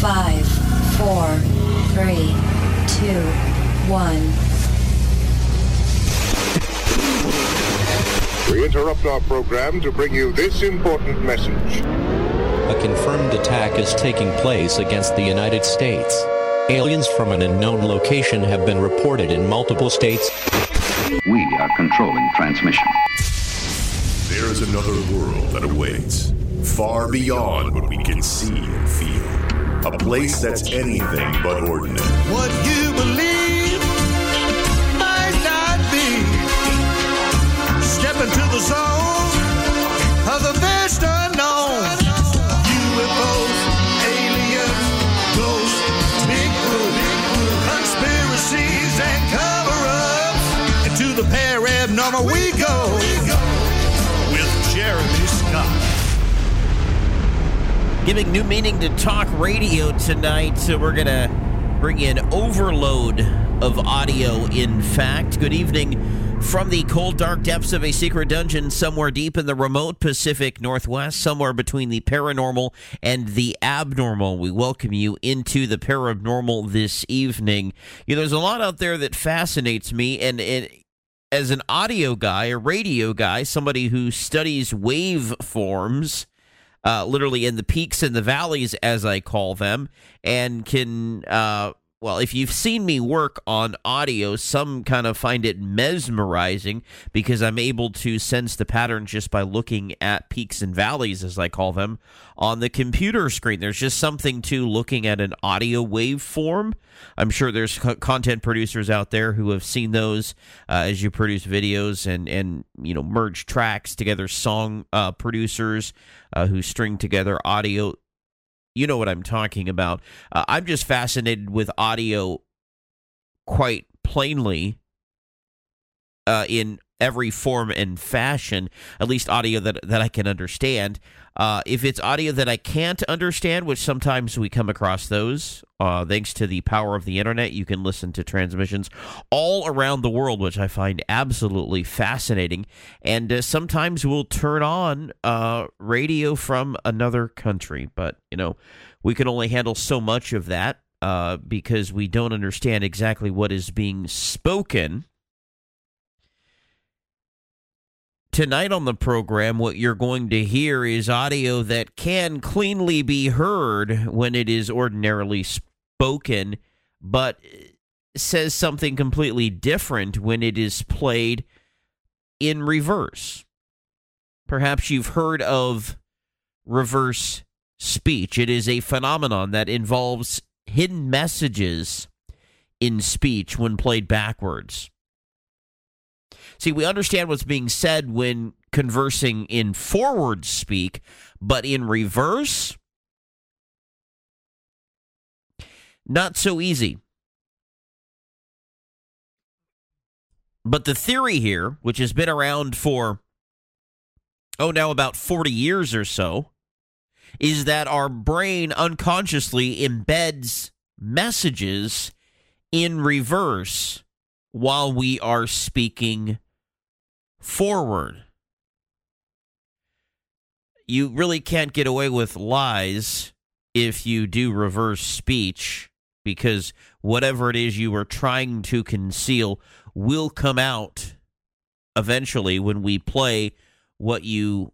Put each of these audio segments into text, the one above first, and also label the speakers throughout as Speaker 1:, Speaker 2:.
Speaker 1: Five, four, three, two, one.
Speaker 2: We interrupt our program to bring you this important message.
Speaker 3: A confirmed attack is taking place against the United States. Aliens from an unknown location have been reported in multiple states.
Speaker 4: We are controlling transmission.
Speaker 5: There's another world that awaits, far beyond what we can see and feel. A place that's anything but ordinary.
Speaker 6: What you believe might not be. Step into the zone of the vast unknown. UFOs, aliens, ghosts, Bigfoot, conspiracies, and cover-ups. Into the paranormal we
Speaker 7: Giving new meaning to talk radio tonight, so we're going to bring in overload of audio, in fact. Good evening from the cold, dark depths of a secret dungeon somewhere deep in the remote Pacific Northwest, somewhere between the paranormal and the abnormal. We welcome you into the paranormal this evening. You know, there's a lot out there that fascinates me, and, and as an audio guy, a radio guy, somebody who studies waveforms, uh, literally in the peaks and the valleys, as I call them, and can, uh, well, if you've seen me work on audio, some kind of find it mesmerizing because I'm able to sense the pattern just by looking at peaks and valleys, as I call them, on the computer screen. There's just something to looking at an audio waveform. I'm sure there's co- content producers out there who have seen those uh, as you produce videos and and you know merge tracks together. Song uh, producers uh, who string together audio. You know what I'm talking about. Uh, I'm just fascinated with audio, quite plainly, uh, in every form and fashion. At least audio that that I can understand. Uh, if it's audio that I can't understand, which sometimes we come across those, uh, thanks to the power of the internet, you can listen to transmissions all around the world, which I find absolutely fascinating. And uh, sometimes we'll turn on uh, radio from another country, but you know, we can only handle so much of that uh, because we don't understand exactly what is being spoken. Tonight on the program, what you're going to hear is audio that can cleanly be heard when it is ordinarily spoken, but says something completely different when it is played in reverse. Perhaps you've heard of reverse speech. It is a phenomenon that involves hidden messages in speech when played backwards. See, we understand what's being said when conversing in forward speak, but in reverse, not so easy. But the theory here, which has been around for, oh, now about 40 years or so, is that our brain unconsciously embeds messages in reverse while we are speaking forward. You really can't get away with lies if you do reverse speech because whatever it is you are trying to conceal will come out eventually when we play what you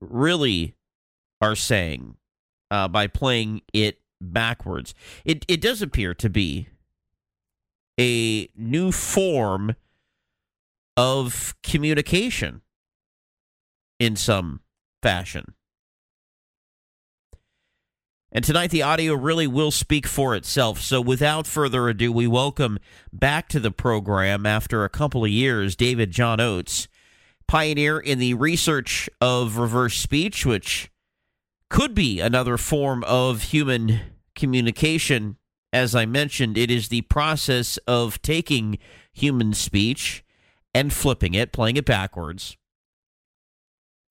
Speaker 7: really are saying. uh, by playing it backwards. It it does appear to be a new form of communication in some fashion. And tonight, the audio really will speak for itself. So, without further ado, we welcome back to the program after a couple of years David John Oates, pioneer in the research of reverse speech, which could be another form of human communication. As I mentioned, it is the process of taking human speech and flipping it, playing it backwards.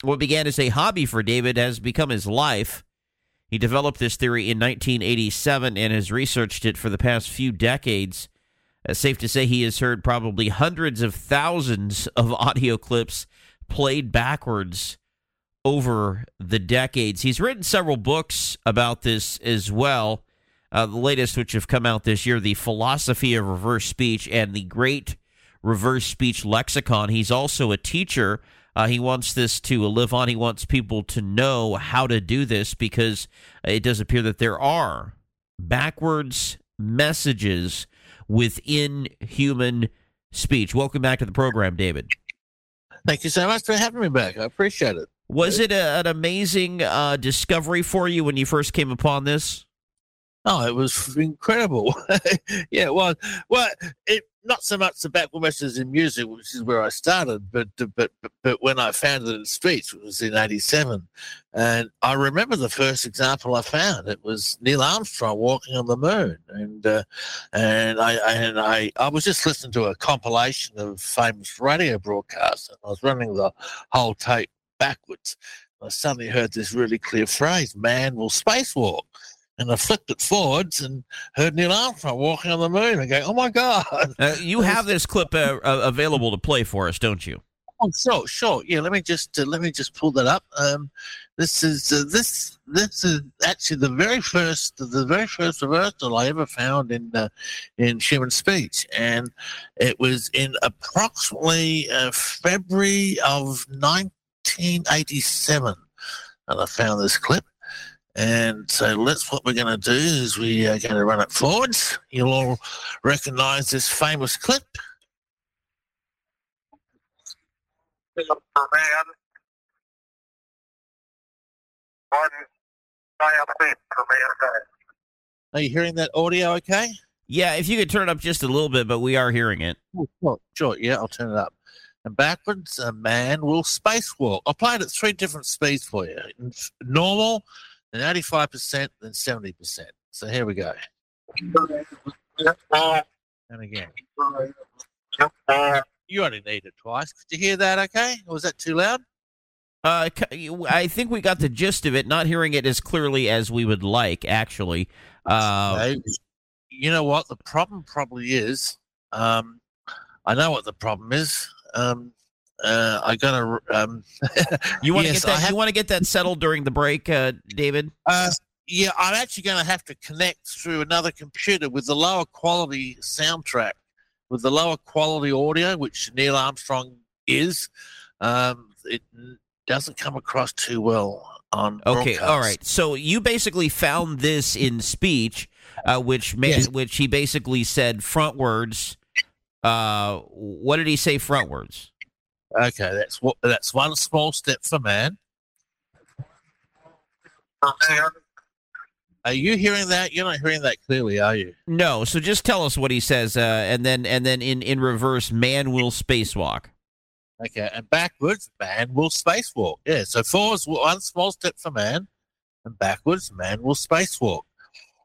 Speaker 7: What began as a hobby for David has become his life. He developed this theory in 1987 and has researched it for the past few decades. It's safe to say he has heard probably hundreds of thousands of audio clips played backwards over the decades. He's written several books about this as well. Uh, the latest, which have come out this year, The Philosophy of Reverse Speech and The Great Reverse Speech Lexicon. He's also a teacher uh, he wants this to live on. He wants people to know how to do this because it does appear that there are backwards messages within human speech. Welcome back to the program, David.
Speaker 8: Thank you so much for having me back. I appreciate it.
Speaker 7: Was it a, an amazing uh, discovery for you when you first came upon this?
Speaker 8: Oh, it was incredible. yeah, it was. Well, it not so much the backward messages in music, which is where I started, but, but but but when I found it in speech, it was in '87, and I remember the first example I found. It was Neil Armstrong walking on the moon, and uh, and I and I I was just listening to a compilation of famous radio broadcasts, and I was running the whole tape backwards. I suddenly heard this really clear phrase: "Man will spacewalk." And I flipped it forwards and heard Neil Armstrong walking on the moon. and go, "Oh my god!"
Speaker 7: Uh, you have this clip uh, available to play for us, don't you?
Speaker 8: Oh, sure, sure. Yeah, let me just uh, let me just pull that up. Um, this is uh, this this is actually the very first the very first reversal I ever found in uh, in human speech, and it was in approximately uh, February of 1987, and I found this clip. And so that's what we're going to do is we are going to run it forwards. You'll all recognize this famous clip. Are you hearing that audio okay?
Speaker 7: Yeah, if you could turn it up just a little bit, but we are hearing it.
Speaker 8: Oh, sure, sure. Yeah, I'll turn it up. And backwards, a man will spacewalk. I played at three different speeds for you. Normal, then 85%, then 70%. So here we go. And again. You only need it twice. Did you hear that okay? Or was that too loud?
Speaker 7: Uh, I think we got the gist of it, not hearing it as clearly as we would like, actually. Uh,
Speaker 8: you know what? The problem probably is, um, I know what the problem is. Um, uh, I gotta. Um,
Speaker 7: you want to yes, get that? Have, you want to get that settled during the break, uh, David?
Speaker 8: Uh, yeah, I'm actually going to have to connect through another computer with the lower quality soundtrack, with the lower quality audio, which Neil Armstrong is. Um, it doesn't come across too well on.
Speaker 7: Okay, all right. So you basically found this in speech, uh, which made, yes. which he basically said frontwards. Uh, what did he say frontwards?
Speaker 8: Okay, that's what that's one small step for man. Are you hearing that? You're not hearing that clearly, are you?
Speaker 7: No. So just tell us what he says, uh, and then and then in in reverse, man will spacewalk.
Speaker 8: Okay, and backwards, man will spacewalk. Yeah. So forwards, one small step for man, and backwards, man will spacewalk.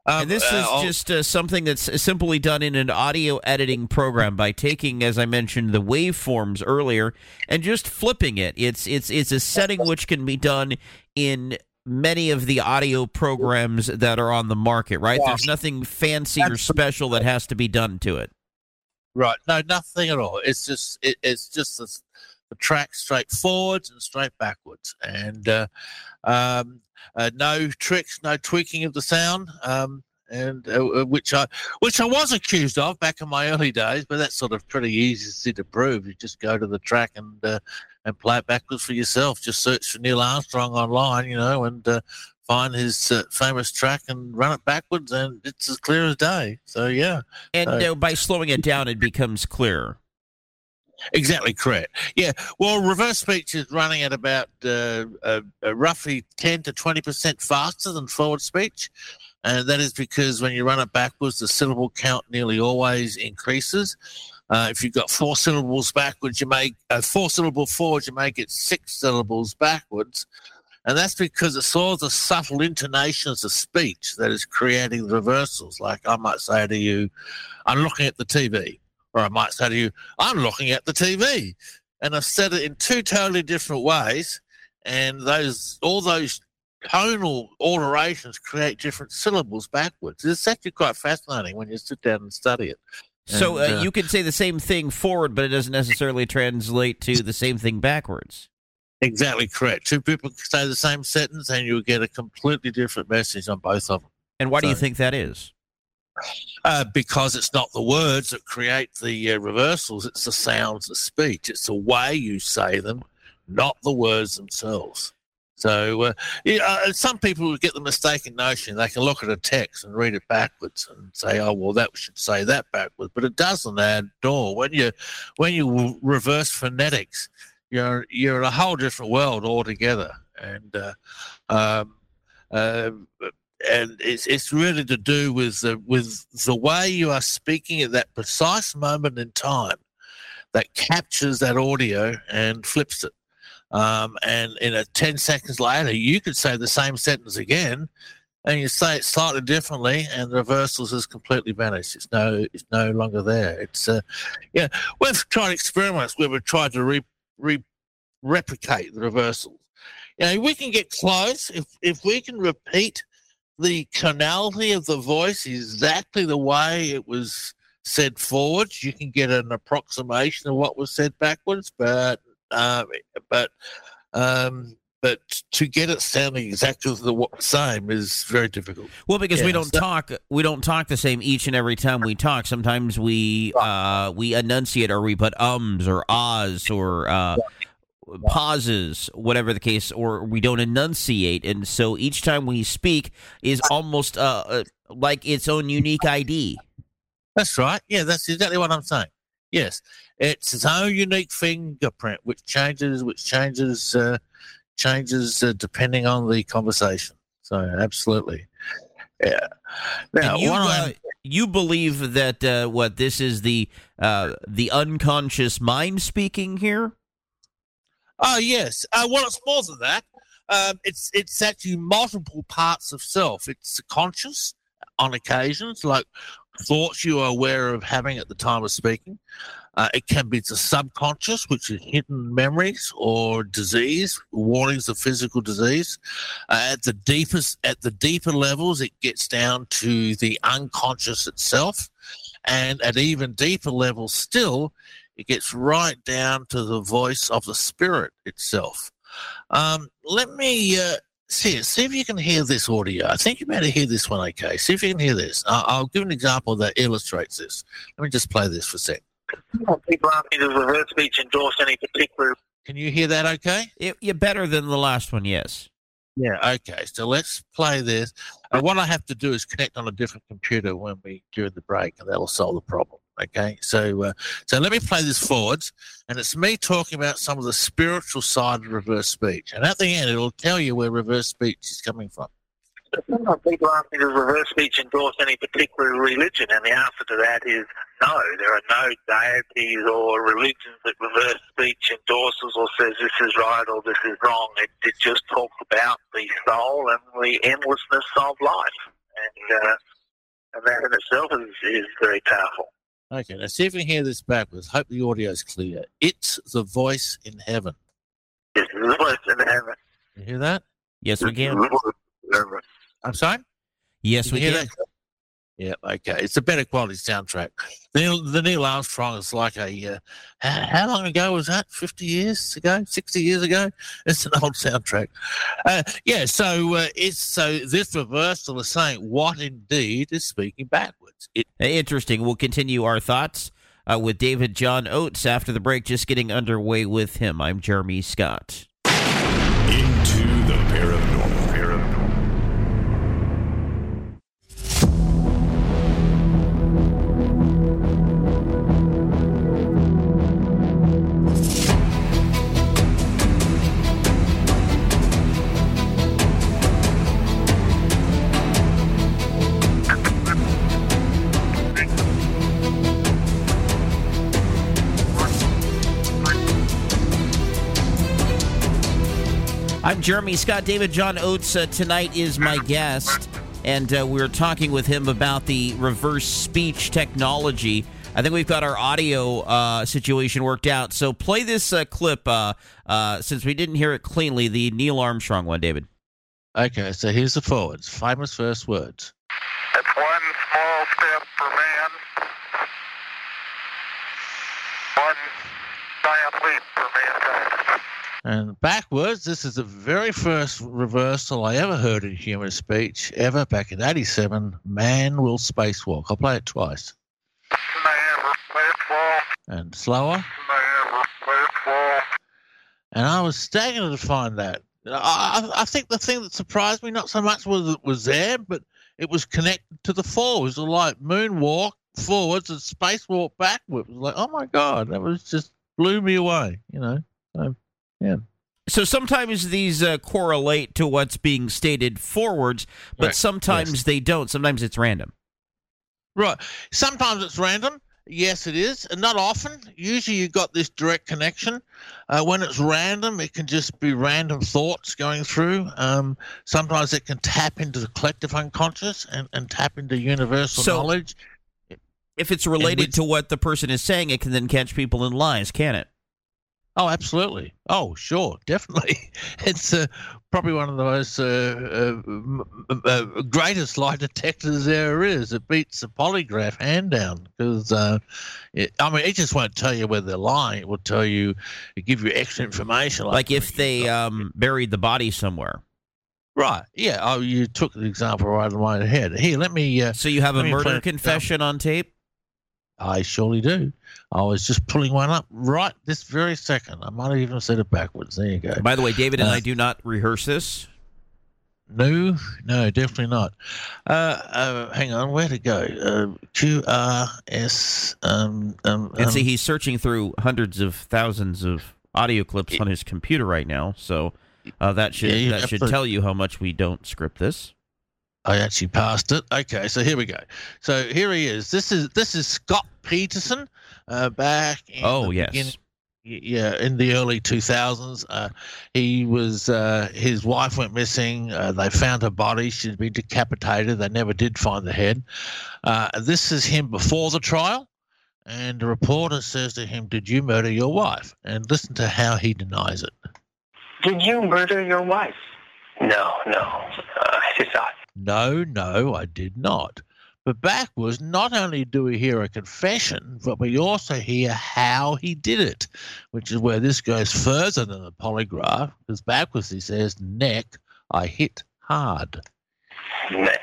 Speaker 7: Um, and this is uh, just uh, something that's simply done in an audio editing program by taking, as I mentioned, the waveforms earlier and just flipping it. It's it's it's a setting which can be done in many of the audio programs that are on the market. Right? Yeah. There's nothing fancy or special that has to be done to it.
Speaker 8: Right? No, nothing at all. It's just it, it's just the track straight forwards and straight backwards, and uh, um, uh, no tricks, no tweaking of the sound, um, and uh, uh, which I which I was accused of back in my early days. But that's sort of pretty easy to prove. You just go to the track and uh, and play it backwards for yourself. Just search for Neil Armstrong online, you know, and uh, find his uh, famous track and run it backwards, and it's as clear as day. So yeah,
Speaker 7: And
Speaker 8: uh,
Speaker 7: by slowing it down, it becomes clearer.
Speaker 8: Exactly correct. Yeah, well, reverse speech is running at about uh, uh, uh, roughly ten to twenty percent faster than forward speech, and that is because when you run it backwards, the syllable count nearly always increases. Uh, if you've got four syllables backwards, you make uh, four syllable forward, you make it six syllables backwards. And that's because it's all the subtle intonations of speech that is creating the reversals. Like I might say to you, I'm looking at the TV. Or I might say to you, I'm looking at the TV. And I've said it in two totally different ways. And those all those tonal alterations create different syllables backwards. It's actually quite fascinating when you sit down and study it.
Speaker 7: So
Speaker 8: And,
Speaker 7: uh,
Speaker 8: uh,
Speaker 7: you can say the same thing forward, but it doesn't necessarily translate to the same thing backwards.
Speaker 8: Exactly correct. Two people can say the same sentence and you'll get a completely different message on both of them.
Speaker 7: And why do you think that is?
Speaker 8: Uh, because it's not the words that create the uh, reversals, it's the sounds of speech. It's the way you say them, not the words themselves. So, uh, uh, some people get the mistaken notion they can look at a text and read it backwards and say, "Oh, well, that should say that backwards," but it doesn't at all. When you when you reverse phonetics, you're you're in a whole different world altogether, and uh, um, uh, and it's it's really to do with the with the way you are speaking at that precise moment in time that captures that audio and flips it. Um, and in a 10 seconds later, you could say the same sentence again and you say it slightly differently and the reversals has completely vanished. It's no, it's no longer there. It's, uh, yeah, we've tried experiments where we've tried to re, re, replicate the reversals. You know, we can get close if, if we can repeat the tonality of the voice exactly the way it was said forwards, you can get an approximation of what was said backwards, but um, but um, but to get it sounding exactly the same is very difficult.
Speaker 7: Well, because we don't
Speaker 8: so-
Speaker 7: talk, we don't talk the same each and every time we talk. Sometimes we uh, we enunciate or we put ums or ahs or uh, pauses, whatever the case, or we don't enunciate, and so each time we speak is almost uh, uh, like its own unique ID.
Speaker 8: That's right. Yeah, that's exactly what I'm saying. Yes, it's its own unique fingerprint, which changes, which changes, uh, changes uh, depending on the conversation. So absolutely, yeah. Now,
Speaker 7: you, uh, you believe that uh, what this is the uh, the unconscious mind speaking here?
Speaker 8: Oh yes. Uh, well, it's more than that. Um, it's it's actually multiple parts of self. It's the conscious on occasions, like thoughts you are aware of having at the time of speaking. Uh, it can be the subconscious, which is hidden memories or disease, warnings of physical disease. Uh, at the deepest, at the deeper levels, it gets down to the unconscious itself, and at even deeper levels still, it gets right down to the voice of the spirit itself. Um, let me uh, see see if you can hear this audio. I think you better hear this one, okay? See if you can hear this. I'll, I'll give an example that illustrates this. Let me just play this for a sec.
Speaker 9: People ask me, does reverse speech endorse any particular
Speaker 8: Can you hear that okay?
Speaker 7: It, yeah, better than the last one, yes.
Speaker 8: Yeah, okay. So let's play this. And what I have to do is connect on a different computer when we during the break, and that'll solve the problem. Okay, so uh, so let me play this forwards, and it's me talking about some of the spiritual side of reverse speech, and at the end it'll tell you where reverse speech is coming from.
Speaker 9: People ask me, does reverse speech endorse any particular religion? And the answer to that is no. There are no deities or religions that reverse speech endorses or says this is right or this is wrong. It, it just talks about the soul and the endlessness of life. And, uh, and that in itself is, is very powerful.
Speaker 8: Okay, now see if we can hear this backwards. Hope the audio is clear. It's the voice in heaven.
Speaker 9: It's the voice in heaven.
Speaker 8: You hear that?
Speaker 7: Yes, we can.
Speaker 9: the voice in heaven.
Speaker 8: I'm sorry.
Speaker 7: Yes, we
Speaker 8: You hear
Speaker 7: can.
Speaker 8: that? Yeah, okay. It's a better quality soundtrack. The Neil, the Neil Armstrong is like a. Uh, how, how long ago was that? Fifty years ago? Sixty years ago? It's an old soundtrack. Uh, yeah. So uh, it's so this reversal is saying what indeed is speaking backwards. It
Speaker 7: Interesting. We'll continue our thoughts uh, with David John Oates after the break, just getting underway with him. I'm Jeremy Scott.
Speaker 5: Into
Speaker 7: Jeremy Scott. David John Oates uh, tonight is my guest, and uh, we're talking with him about the reverse speech technology. I think we've got our audio uh, situation worked out. So play this uh, clip uh, uh, since we didn't hear it cleanly, the Neil Armstrong one, David.
Speaker 8: Okay, so here's the forwards. Famous first words.
Speaker 9: It's one small step for man, one giant leap for mankind.
Speaker 8: And backwards, this is the very first reversal I ever heard in human speech, ever back in 87. Man will spacewalk. I'll play it twice. And slower. And I was staggered to find that. I, I think the thing that surprised me not so much was it was there, but it was connected to the forwards. It was like moonwalk forwards and spacewalk backwards. Was like, oh my god, that was just blew me away. You know, so, yeah.
Speaker 7: So sometimes these uh, correlate to what's being stated forwards, but
Speaker 8: Right,
Speaker 7: sometimes
Speaker 8: yes.
Speaker 7: they don't. Sometimes it's random.
Speaker 8: Right. Sometimes it's random. Yes, it is. And not often. Usually you've got this direct connection. Uh, when it's random, it can just be random thoughts going through. Um, sometimes it can tap into the collective unconscious and, and tap into universal
Speaker 7: So-
Speaker 8: knowledge.
Speaker 7: If it's related
Speaker 8: which-
Speaker 7: to what the person is saying, it can then catch people in lies, can it?
Speaker 8: Oh, absolutely. Oh, sure, definitely. It's uh, probably one of the most uh, uh, uh, greatest lie detectors there is. It beats the polygraph hand down because, uh, it, I mean, it just won't tell you whether they're lying. It will tell you, it give you extra information.
Speaker 7: Like if they um, buried the body somewhere.
Speaker 8: right, yeah. Oh, you took the example right of my head. Here, let me. Uh,
Speaker 7: So you have a
Speaker 8: let me play
Speaker 7: murder confession on tape?
Speaker 8: I surely do. I was just pulling one up right this very second. I might have even said it backwards. There you go.
Speaker 7: By the way, David and
Speaker 8: Uh,
Speaker 7: I do not rehearse this.
Speaker 8: No, no, definitely not. Uh, uh, hang on, where to go? Uh, Q R S. Um, um,
Speaker 7: And see,
Speaker 8: um,
Speaker 7: he's searching through hundreds of thousands of audio clips on his computer right now. So uh, that should
Speaker 8: Yeah,
Speaker 7: that should
Speaker 8: to-
Speaker 7: tell you how much we don't script this.
Speaker 8: I actually passed it. Okay, so here we go. So here he is. This is this is Scott Peterson. Uh, back. In
Speaker 7: Oh
Speaker 8: the
Speaker 7: yes,
Speaker 8: beginning- yeah, in the early 2000s. Uh, he was, uh, his wife went missing. Uh, they found her body. She'd been decapitated. They never did find the head. Uh, this is him before the trial. And the reporter says to him, Did you murder your wife? And listen to how he denies it.
Speaker 9: Did you murder your wife? No, no. Uh, I just thought.
Speaker 8: No, no, I did not. But backwards, not only do we hear a confession, but we also hear how he did it, which is where this goes further than the polygraph, because backwards he says, neck, I hit hard.
Speaker 9: Neck,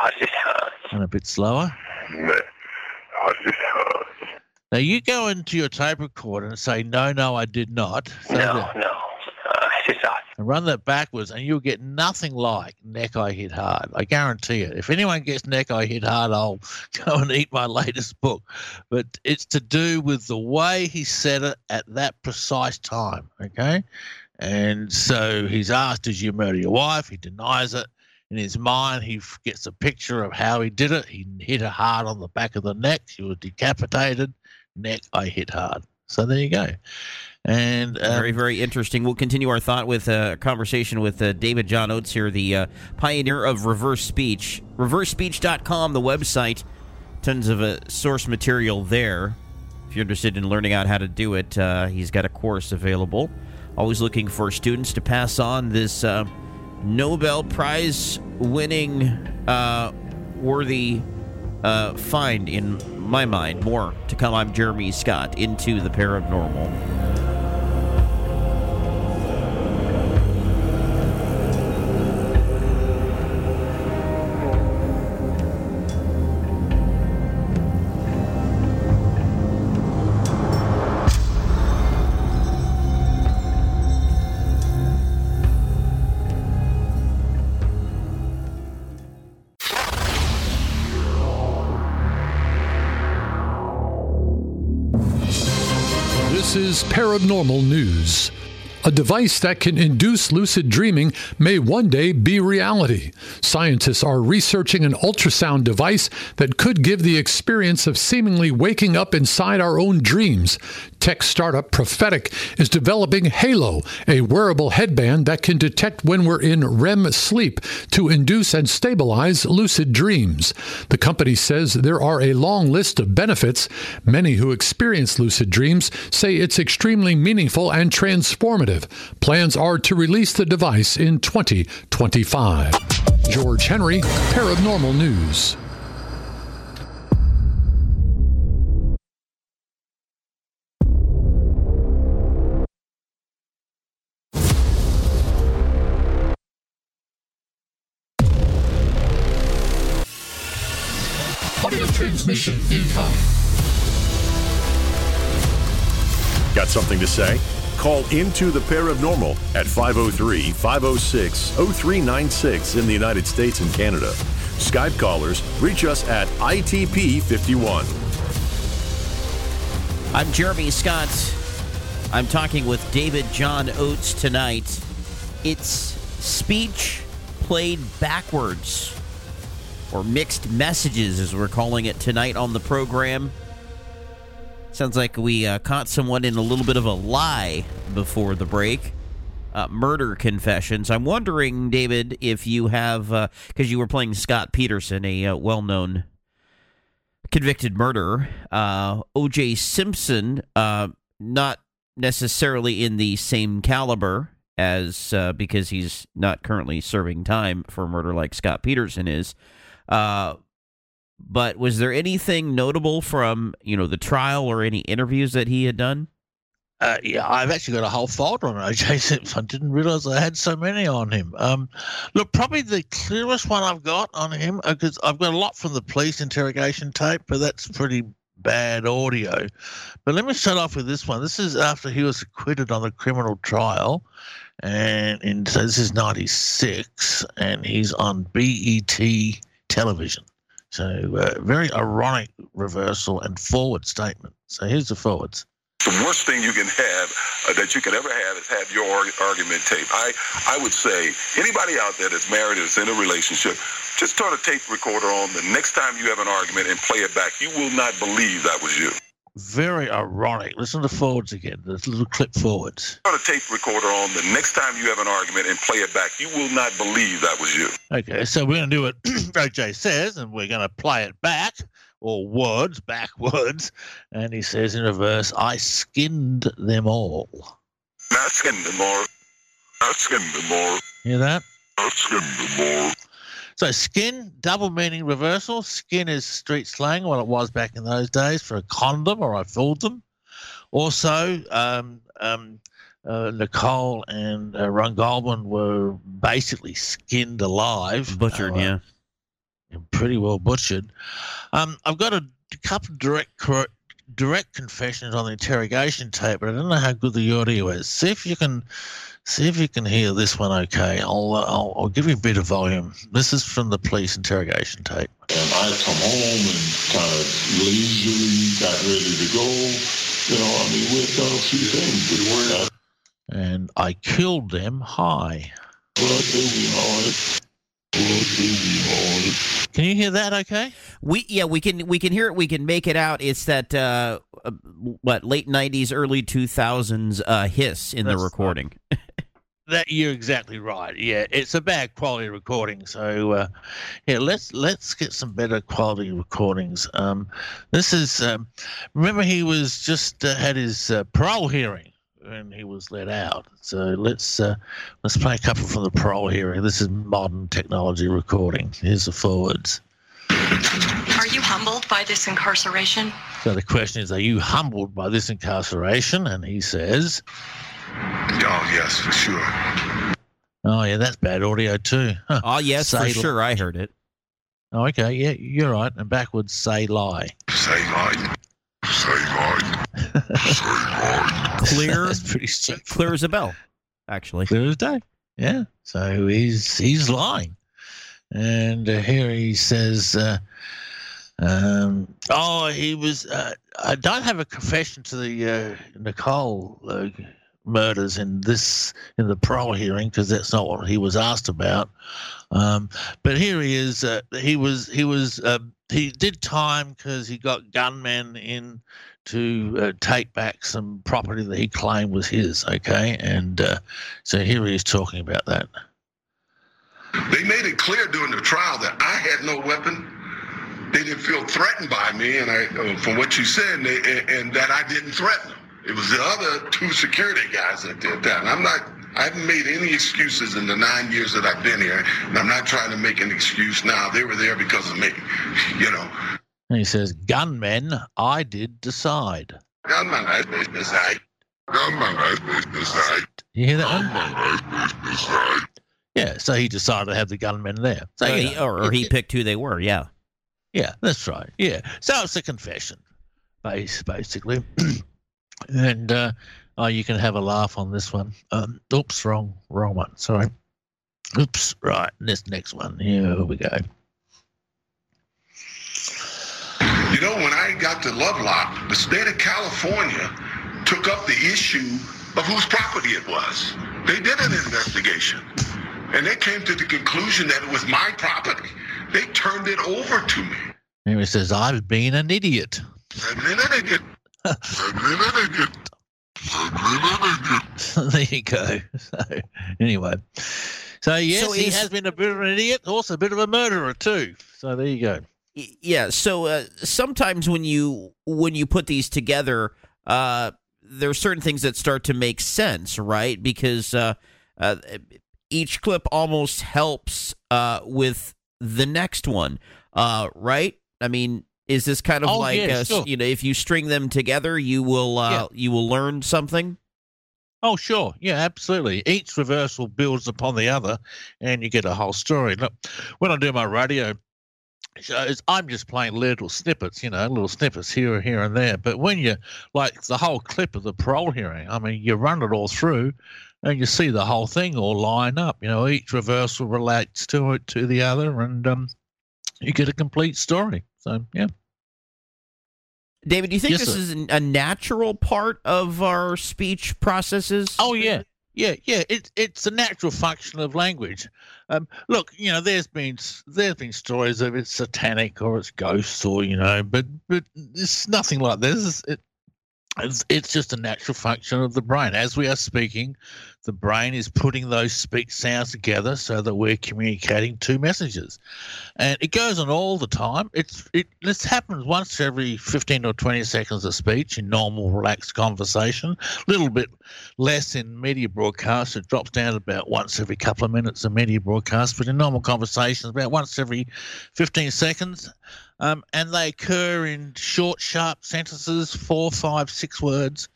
Speaker 9: I just hard.
Speaker 8: And a bit slower.
Speaker 9: No, I just hard.
Speaker 8: Now you go into your tape recorder and say, no, no, I did not. Say
Speaker 9: No,
Speaker 8: that,
Speaker 9: no. I just thought.
Speaker 8: And run that backwards, and you'll get nothing like neck I hit hard. I guarantee it. If anyone gets neck I hit hard, I'll go and eat my latest book. But it's to do with the way he said it at that precise time. Okay. And so he's asked, Did you murder your wife? He denies it. In his mind, he gets a picture of how he did it. He hit her hard on the back of the neck. She was decapitated. Neck, I hit hard. So there you go. And um,
Speaker 7: very very interesting. We'll continue our thought with a conversation with uh, David John Oates here, the uh, pioneer of reverse speech. ReverseSpeech.com, the website. Tons of uh, source material there. If you're interested in learning out how to do it, uh, he's got a course available. Always looking for students to pass on this uh, Nobel Prize winning uh, worthy uh, find in my mind. More to come. I'm Jeremy Scott into the paranormal.
Speaker 10: Paranormal News. A device that can induce lucid dreaming may one day be reality. Scientists are researching an ultrasound device that could give the experience of seemingly waking up inside our own dreams. Tech startup Prophetic is developing Halo, a wearable headband that can detect when we're in REM sleep to induce and stabilize lucid dreams. The company says there are a long list of benefits. Many who experience lucid dreams say it's extremely meaningful and transformative. Plans are to release the device in 2025. George Henry, Paranormal News.
Speaker 5: Transmission incoming. Got something to say? Call into the paranormal at 503 506 0396 in the United States and Canada. Skype callers reach us at ITP51.
Speaker 7: I'm Jeremy Scott. I'm talking with David John Oates tonight. It's speech played backwards, or mixed messages, as we're calling it tonight on the program. Sounds like we uh, caught someone in a little bit of a lie before the break. Uh, murder confessions. I'm wondering, David, if you have, because you were playing Scott Peterson, a uh, well known convicted murderer. Uh, O.J. Simpson, uh, not necessarily in the same caliber as uh, because he's not currently serving time for murder like Scott Peterson is. Uh, but was there anything notable from you know the trial or any interviews that he had done?
Speaker 8: Uh, yeah, I've actually got a whole folder on OJ Simpson. I didn't realize I had so many on him. Um, look, probably the clearest one I've got on him, because I've got a lot from the police interrogation tape, but that's pretty bad audio. But let me start off with this one. This is after he was acquitted on the criminal trial, and in, so this is '96, and he's on BET television. So uh, very ironic reversal and forward statement. So here's the forwards.
Speaker 11: The worst thing you can have uh, that you could ever have is have your arg- argument tape. I, I would say anybody out there that's married or is in a relationship, just turn a tape recorder on. The next time you have an argument and play it back, you will not believe that was you.
Speaker 8: Very ironic. Listen to the forwards again. This little clip forwards.
Speaker 11: Turn a tape recorder on. The next time you have an argument and play it back, you will not believe that was you.
Speaker 8: Okay, so we're going to do what OJ says, and we're going to play it back, or words, backwards. And he says in reverse, I skinned them all.
Speaker 11: I skinned them all. I skinned them all.
Speaker 8: Hear that?
Speaker 11: I skinned them all.
Speaker 8: So skin, double meaning reversal. Skin is street slang, what it was back in those days for a condom, or I fooled them. Also, um, um, uh, Nicole and uh, Ron Goldman were basically skinned alive.
Speaker 7: Butchered,
Speaker 8: Uh,
Speaker 7: yeah.
Speaker 8: Pretty well butchered. Um, I've got a couple of direct direct confessions on the interrogation tape, but I don't know how good the audio is. See if you can see if you can hear this one. Okay, I'll uh, I'll, I'll give you a bit of volume. This is from the police interrogation tape.
Speaker 12: And I come home and kind of leisurely got ready to go. You know, I mean, we've done a few things. We weren't
Speaker 8: And I killed them high.
Speaker 12: What do we hard? What do we hard?
Speaker 8: Can you hear that? Okay.
Speaker 7: We yeah we can we can hear it we can make it out. It's that uh, uh, what late '90s, early 2000s uh, hiss in
Speaker 8: That's
Speaker 7: the recording.
Speaker 8: That you're exactly right. Yeah, it's a bad quality recording. So uh, yeah, let's let's get some better quality recordings. Um, this is um, remember he was just uh, had his uh, parole hearing and he was let out. So let's uh, let's play a couple from the parole hearing. This is modern technology recording. Here's the forwards.
Speaker 13: Are you humbled by this incarceration?
Speaker 8: So the question is, are you humbled by this incarceration? And he says,
Speaker 11: Oh, yes, for sure.
Speaker 8: Oh yeah, that's bad audio too. Huh.
Speaker 7: Oh yes, for
Speaker 8: Say-
Speaker 7: sure, I heard it.
Speaker 8: Oh, okay, yeah, you're right. And backwards, say lie.
Speaker 11: Say lie. Say lie.
Speaker 7: Clear,
Speaker 8: That's pretty
Speaker 7: clear as a bell. Actually,
Speaker 8: Clear as day. Yeah. So he's he's lying, and uh, here he says, uh, um, "Oh, he was." Uh, I don't have a confession to the uh, Nicole uh, murders in this in the parole hearing because that's not what he was asked about. Um, but here he is. Uh, he was he was uh, he did time because he got gunmen in to uh, take back some property that he claimed was his. Okay, and uh, so here he is talking about that.
Speaker 11: They made it clear during the trial that I had no weapon. They didn't feel threatened by me, and I, uh, from what you said, and, they, and, that I didn't threaten them. It was the other two security guys that did that. And I'm not. I haven't made any excuses in the nine years that I've been here, and I'm not trying to make an excuse now. They were there because of me, you know.
Speaker 8: And he says, "Gunmen, I did decide."
Speaker 11: Gunmen, I did decide. Gunman, I did decide.
Speaker 8: You hear that one? Yeah, so he decided to have the gunmen there. So,
Speaker 7: Uh,
Speaker 8: you
Speaker 7: he-
Speaker 8: know,
Speaker 7: or, or he picked who they were. Yeah.
Speaker 8: Yeah, that's right. Yeah. So it's a confession, base basically. and uh, oh, you can have a laugh on this one. Um, oops, wrong, wrong one. Sorry. Oops, right. This next one. Here we go.
Speaker 11: You know, when I got to Lovelock, the state of California took up the issue of whose property it was. They did an investigation, and they came to the conclusion that it was my property. They turned it over to me.
Speaker 8: And he says, "I've been an idiot."
Speaker 11: I've been an idiot. I've been an idiot. I've idiot.
Speaker 8: there you go. So anyway, so yes,
Speaker 7: So
Speaker 8: he has been a bit of an idiot, also a bit of a murderer too. So there you go.
Speaker 7: Yeah so uh, sometimes when you when you put these together uh there are certain things that start to make sense right because uh, uh each clip almost helps uh with the next one uh right i mean is this kind of
Speaker 8: Oh,
Speaker 7: like
Speaker 8: yeah,
Speaker 7: uh,
Speaker 8: sure.
Speaker 7: you know if you string them together you will uh
Speaker 8: Yeah.
Speaker 7: you will learn something
Speaker 8: Oh, sure. Yeah, absolutely. Each reversal builds upon the other, and you get a whole story. Look, when I do my radio shows, I'm just playing little snippets, you know, little snippets here, and here, and there. But when you, like the whole clip of the parole hearing, I mean, you run it all through and you see the whole thing all line up. You know, each reversal relates to it, to the other, and um, you get a complete story. So, yeah.
Speaker 7: david do you think
Speaker 8: Yes,
Speaker 7: this
Speaker 8: sir.
Speaker 7: is a natural part of our speech processes
Speaker 8: Oh yeah, yeah, yeah. It's it's a natural function of language. Um, look, you know, there's been there's been stories of it's satanic or it's ghosts or you know, but but it's nothing like this. It, it's, it's just a natural function of the brain. As we are speaking, the brain is putting those speech sounds together so that we're communicating two messages, and it goes on all the time. It's it this happens once every fifteen or twenty seconds of speech in normal, relaxed conversation. A little bit less in media broadcasts. It drops down about once every couple of minutes of media broadcasts, but in normal conversations, about once every 15 seconds. Um, and they occur in short, sharp sentences, four, five, six words.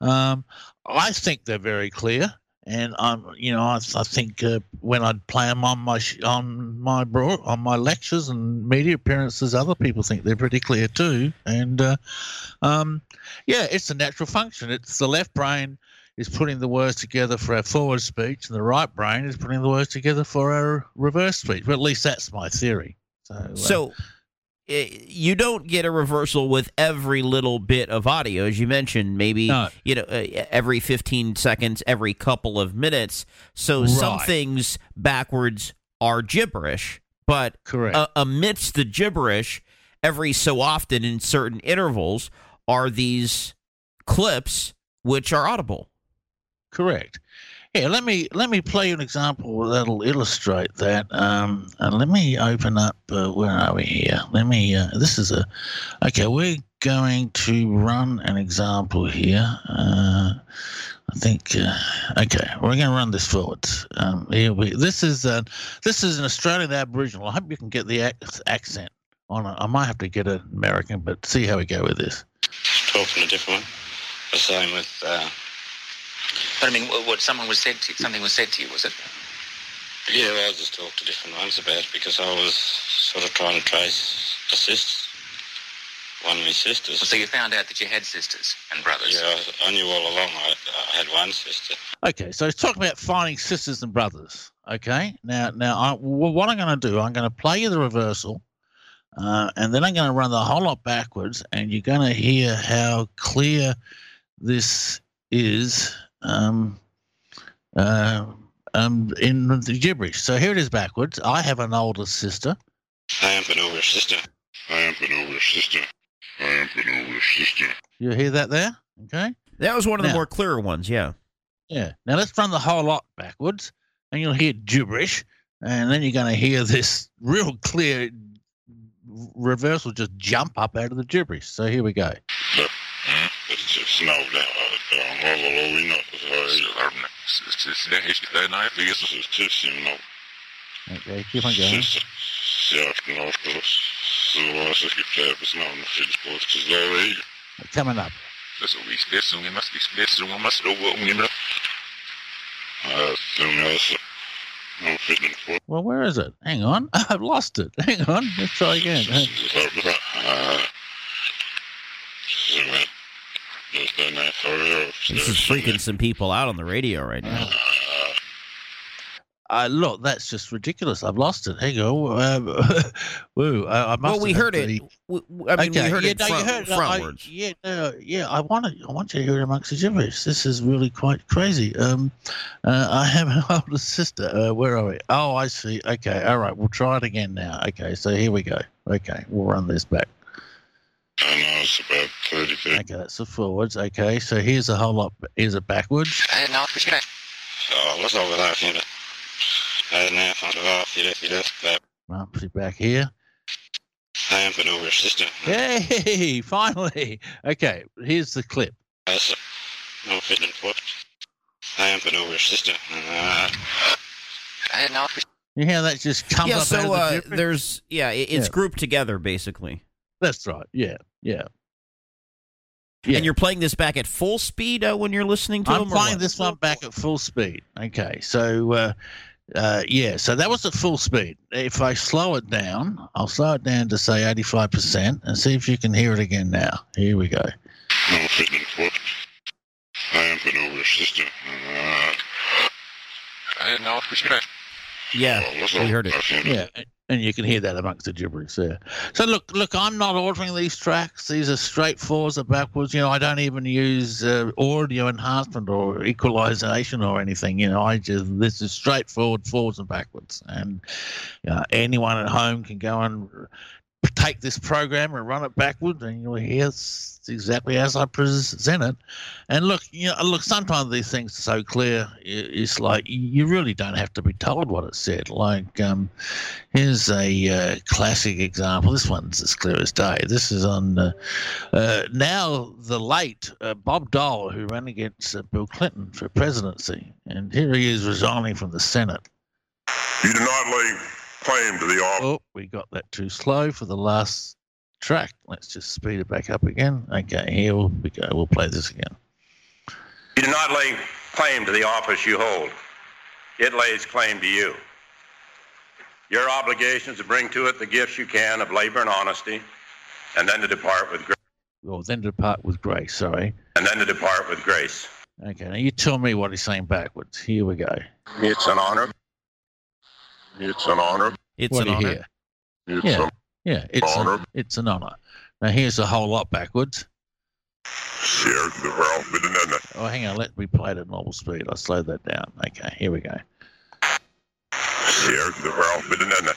Speaker 8: Um, I think they're very clear. And I'm, you know, I, I think uh, when I'd play them on my on my broad, on my lectures and media appearances, other people think they're pretty clear too. And uh, um, yeah, it's a natural function. It's the left brain is putting the words together for our forward speech, and the right brain is putting the words together for our reverse speech. Well, at least that's my theory. So, uh,
Speaker 7: So you don't get a reversal with every little bit of audio, as you mentioned. Maybe
Speaker 8: No.
Speaker 7: you know uh, every 15 seconds, every couple of minutes. So some things backwards are gibberish, but
Speaker 8: Correct.
Speaker 7: uh, amidst the gibberish, every so often in certain intervals are these clips which are audible.
Speaker 8: Correct. Yeah, let me let me play an example that'll illustrate that. Um, and let me open up. Uh, where are we here? Let me. Uh, this is a. Okay, we're going to run an example here. Uh, I think. Uh, okay, we're going to run this forward. Um, here we. This is. Uh, this is an Australian Aboriginal. I hope you can get the ac- accent on it. I might have to get an American, but see how we go with this.
Speaker 14: talking a different one. The same with.
Speaker 15: But I mean, what, what someone was said to something was said to you, was it?
Speaker 14: yeah, I just talked to different ones about it because I was sort of trying to trace the sisters. One of my sisters.
Speaker 15: So you found out that you had sisters and brothers.
Speaker 14: Yeah, I, I knew all along I, I had one sister.
Speaker 8: Okay, so it's talking about finding sisters and brothers. Okay, now, now, I, well, what I'm going to do, I'm going to play you the reversal, uh, and then I'm going to run the whole lot backwards, and you're going to hear how clear this is. Um, uh, um, in the gibberish. So here it is backwards. I have an older sister.
Speaker 14: I am an older sister. I am an older sister. I am an older sister.
Speaker 8: You hear that there? Okay.
Speaker 7: That was one of the more clearer ones. Yeah.
Speaker 8: Yeah. Now let's run the whole lot backwards, and you'll hear gibberish, and then you're going to hear this real clear reversal just jump up out of the gibberish. So here we go.
Speaker 14: It's just no doubt. All the we know. It's just that night. It's just, you know.
Speaker 8: Okay, keep on going.
Speaker 14: Självklart avstås. Så var så skiptävs namn och skilspås till Sverige.
Speaker 8: Coming up.
Speaker 14: Det är så vi spets ungarna, vi spets ungarna, slå ungarna. Ja, som jag sa. Jag fick den på.
Speaker 8: Well, where is it? Hang on. I've lost it. Hang on. Let's try again.
Speaker 14: Så men. Just den här förra.
Speaker 7: This is freaking some people out on the radio right now.
Speaker 8: Uh, look, that's just ridiculous. I've lost it. Hang on. Um, woo. I, I must
Speaker 7: Well, we
Speaker 8: have
Speaker 7: heard it.
Speaker 8: the-
Speaker 7: W- w- I mean, we heard
Speaker 8: yeah,
Speaker 7: it
Speaker 8: no, you
Speaker 7: front,
Speaker 8: heard it. I-
Speaker 7: frontwards.
Speaker 8: yeah, no, yeah. I want to. I want you to hear it amongst the gibberish. This is really quite crazy. Um, uh, I have an older sister. Uh, where are we? Oh, I see. Okay, all right. We'll try it again now. Okay, so here we go. Okay, we'll run this back.
Speaker 14: I know it's about 30 feet.
Speaker 8: Okay, that's the forwards. Okay, so here's a whole lot. Here's it backwards.
Speaker 15: I know.
Speaker 14: Ja, vad sa vi där Fille? Nej, nej, fan det var Fille, Fille. Där.
Speaker 8: Right, put it back here.
Speaker 14: I am an older sister.
Speaker 8: Hey, finally. Okay, here's the clip.
Speaker 14: Alltså, no fitting foot. I am an older sister. Uh,
Speaker 15: I know.
Speaker 8: You hear that just comes
Speaker 7: Yeah,
Speaker 8: up out
Speaker 7: so
Speaker 8: of the
Speaker 7: uh,
Speaker 8: gibberish?
Speaker 7: there's yeah, it, it's
Speaker 8: Yeah.
Speaker 7: grouped together basically.
Speaker 8: That's right. Yeah, yeah. Yeah.
Speaker 7: And you're playing this back at full speed uh, when you're listening to
Speaker 8: I'm
Speaker 7: them. or
Speaker 8: playing this one back at full speed. Okay, so uh, uh, yeah, so that was at full speed. If I slow it down, I'll slow it down to say 85% and see if you can hear it again now. Here we go.
Speaker 14: no fitting foot. I am an older sister. Uh, I know.
Speaker 7: Yeah, we heard it.
Speaker 8: Yeah, and- you can hear that amongst the gibberish there. So look, look, I'm not ordering these tracks. These are straight forwards or backwards. You know, I don't even use uh, audio enhancement or equalization or anything. You know, I just this is straightforward forwards and backwards. And uh, anyone at home can go and take this program and run it backwards, and you'll hear exactly as I present it. And look, you know, look, sometimes these things are so clear. It's like you really don't have to be told what it said. Like, um, here's a uh, classic example. This one's as clear as day. This is on uh, uh, now the late uh, Bob Dole, who ran against uh, Bill Clinton for presidency, and here he is resigning from the Senate.
Speaker 11: You do not lay claim to the office.
Speaker 8: Oh, we got that too slow for the last track. Let's just speed it back up again. Okay, here we go. We'll play this again.
Speaker 16: You do not lay claim to the office you hold. It lays claim to you. Your obligation is to bring to it the gifts you can of labor and honesty, and then to depart with grace.
Speaker 8: Well, then to depart with grace. Sorry.
Speaker 16: And then to depart with grace.
Speaker 8: Okay, now you tell me what he's saying backwards. Here we go.
Speaker 11: It's an honor. It's an honor.
Speaker 7: It's
Speaker 8: what
Speaker 7: an
Speaker 8: do you
Speaker 7: honor.
Speaker 8: hear?
Speaker 11: It's
Speaker 8: Yeah,
Speaker 11: an
Speaker 8: yeah, it's
Speaker 11: honor.
Speaker 8: An, it's an honor. Now here's a whole lot backwards.
Speaker 11: share the wealth with another.
Speaker 8: Oh, hang on, let me play it at normal speed. I slowed that down. Okay, here we go.
Speaker 11: Share the wealth with another.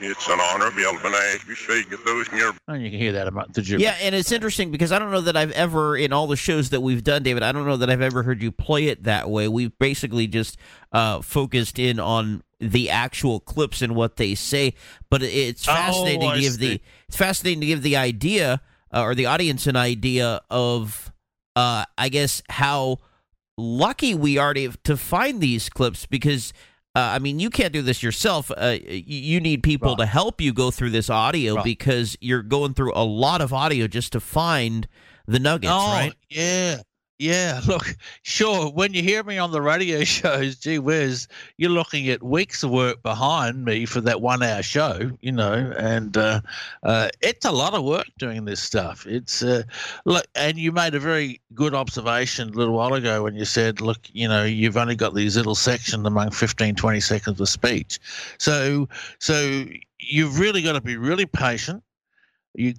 Speaker 11: It's an honor to be able to ask you shake those in your
Speaker 8: And you can hear that about the gibberish.
Speaker 7: Yeah, and it's interesting because I don't know that I've ever, in all the shows that we've done, David, I don't know that I've ever heard you play it that way. We've basically just uh, focused in on the actual clips and what they say, but it's
Speaker 8: Oh,
Speaker 7: fascinating
Speaker 8: I
Speaker 7: to give
Speaker 8: see.
Speaker 7: the it's fascinating to give the idea uh, or the audience an idea of, uh, I guess, how lucky we are to, to find these clips because. Uh, I mean, you can't do this yourself. Uh, you need people to help you go through this audio
Speaker 8: Right.
Speaker 7: because you're going through a lot of audio just to find the nuggets,
Speaker 8: oh,
Speaker 7: right?
Speaker 8: yeah. Yeah, look, sure. When you hear me on the radio shows, gee whiz, you're looking at weeks of work behind me for that one hour show, you know, and uh, uh, it's a lot of work doing this stuff. It's, uh, look, and you made a very good observation a little while ago when you said, look, you know, you've only got these little sections among 15, 20 seconds of speech. So, so you've really got to be really patient you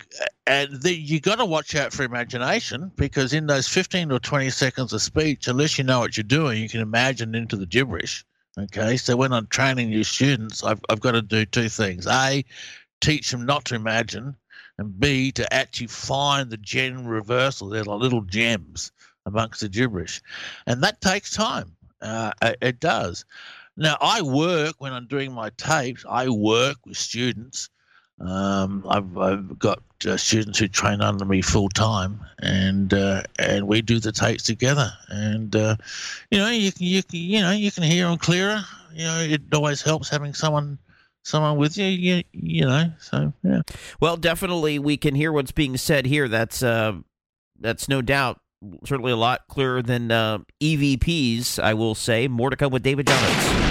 Speaker 8: and the, you got to watch out for imagination because in those 15 or 20 seconds of speech unless you know what you're doing you can imagine into the gibberish. Okay so when i'm training new students i've, I've got to do two things. A teach them not to imagine and b to actually find the gem reversal. They're like little gems amongst the gibberish. And that takes time. Uh, it, it does. Now i work when i'm doing my tapes i work with students um, I've, I've got uh, students who train under me full time, and uh, and we do the tapes together. And uh, you know, you can you can you know you can hear them clearer. You know, it always helps having someone someone with you. You you know, so yeah.
Speaker 7: Well, definitely we can hear what's being said here. That's uh, that's no doubt certainly a lot clearer than uh, EVPs. I will say. More to come with David Jones.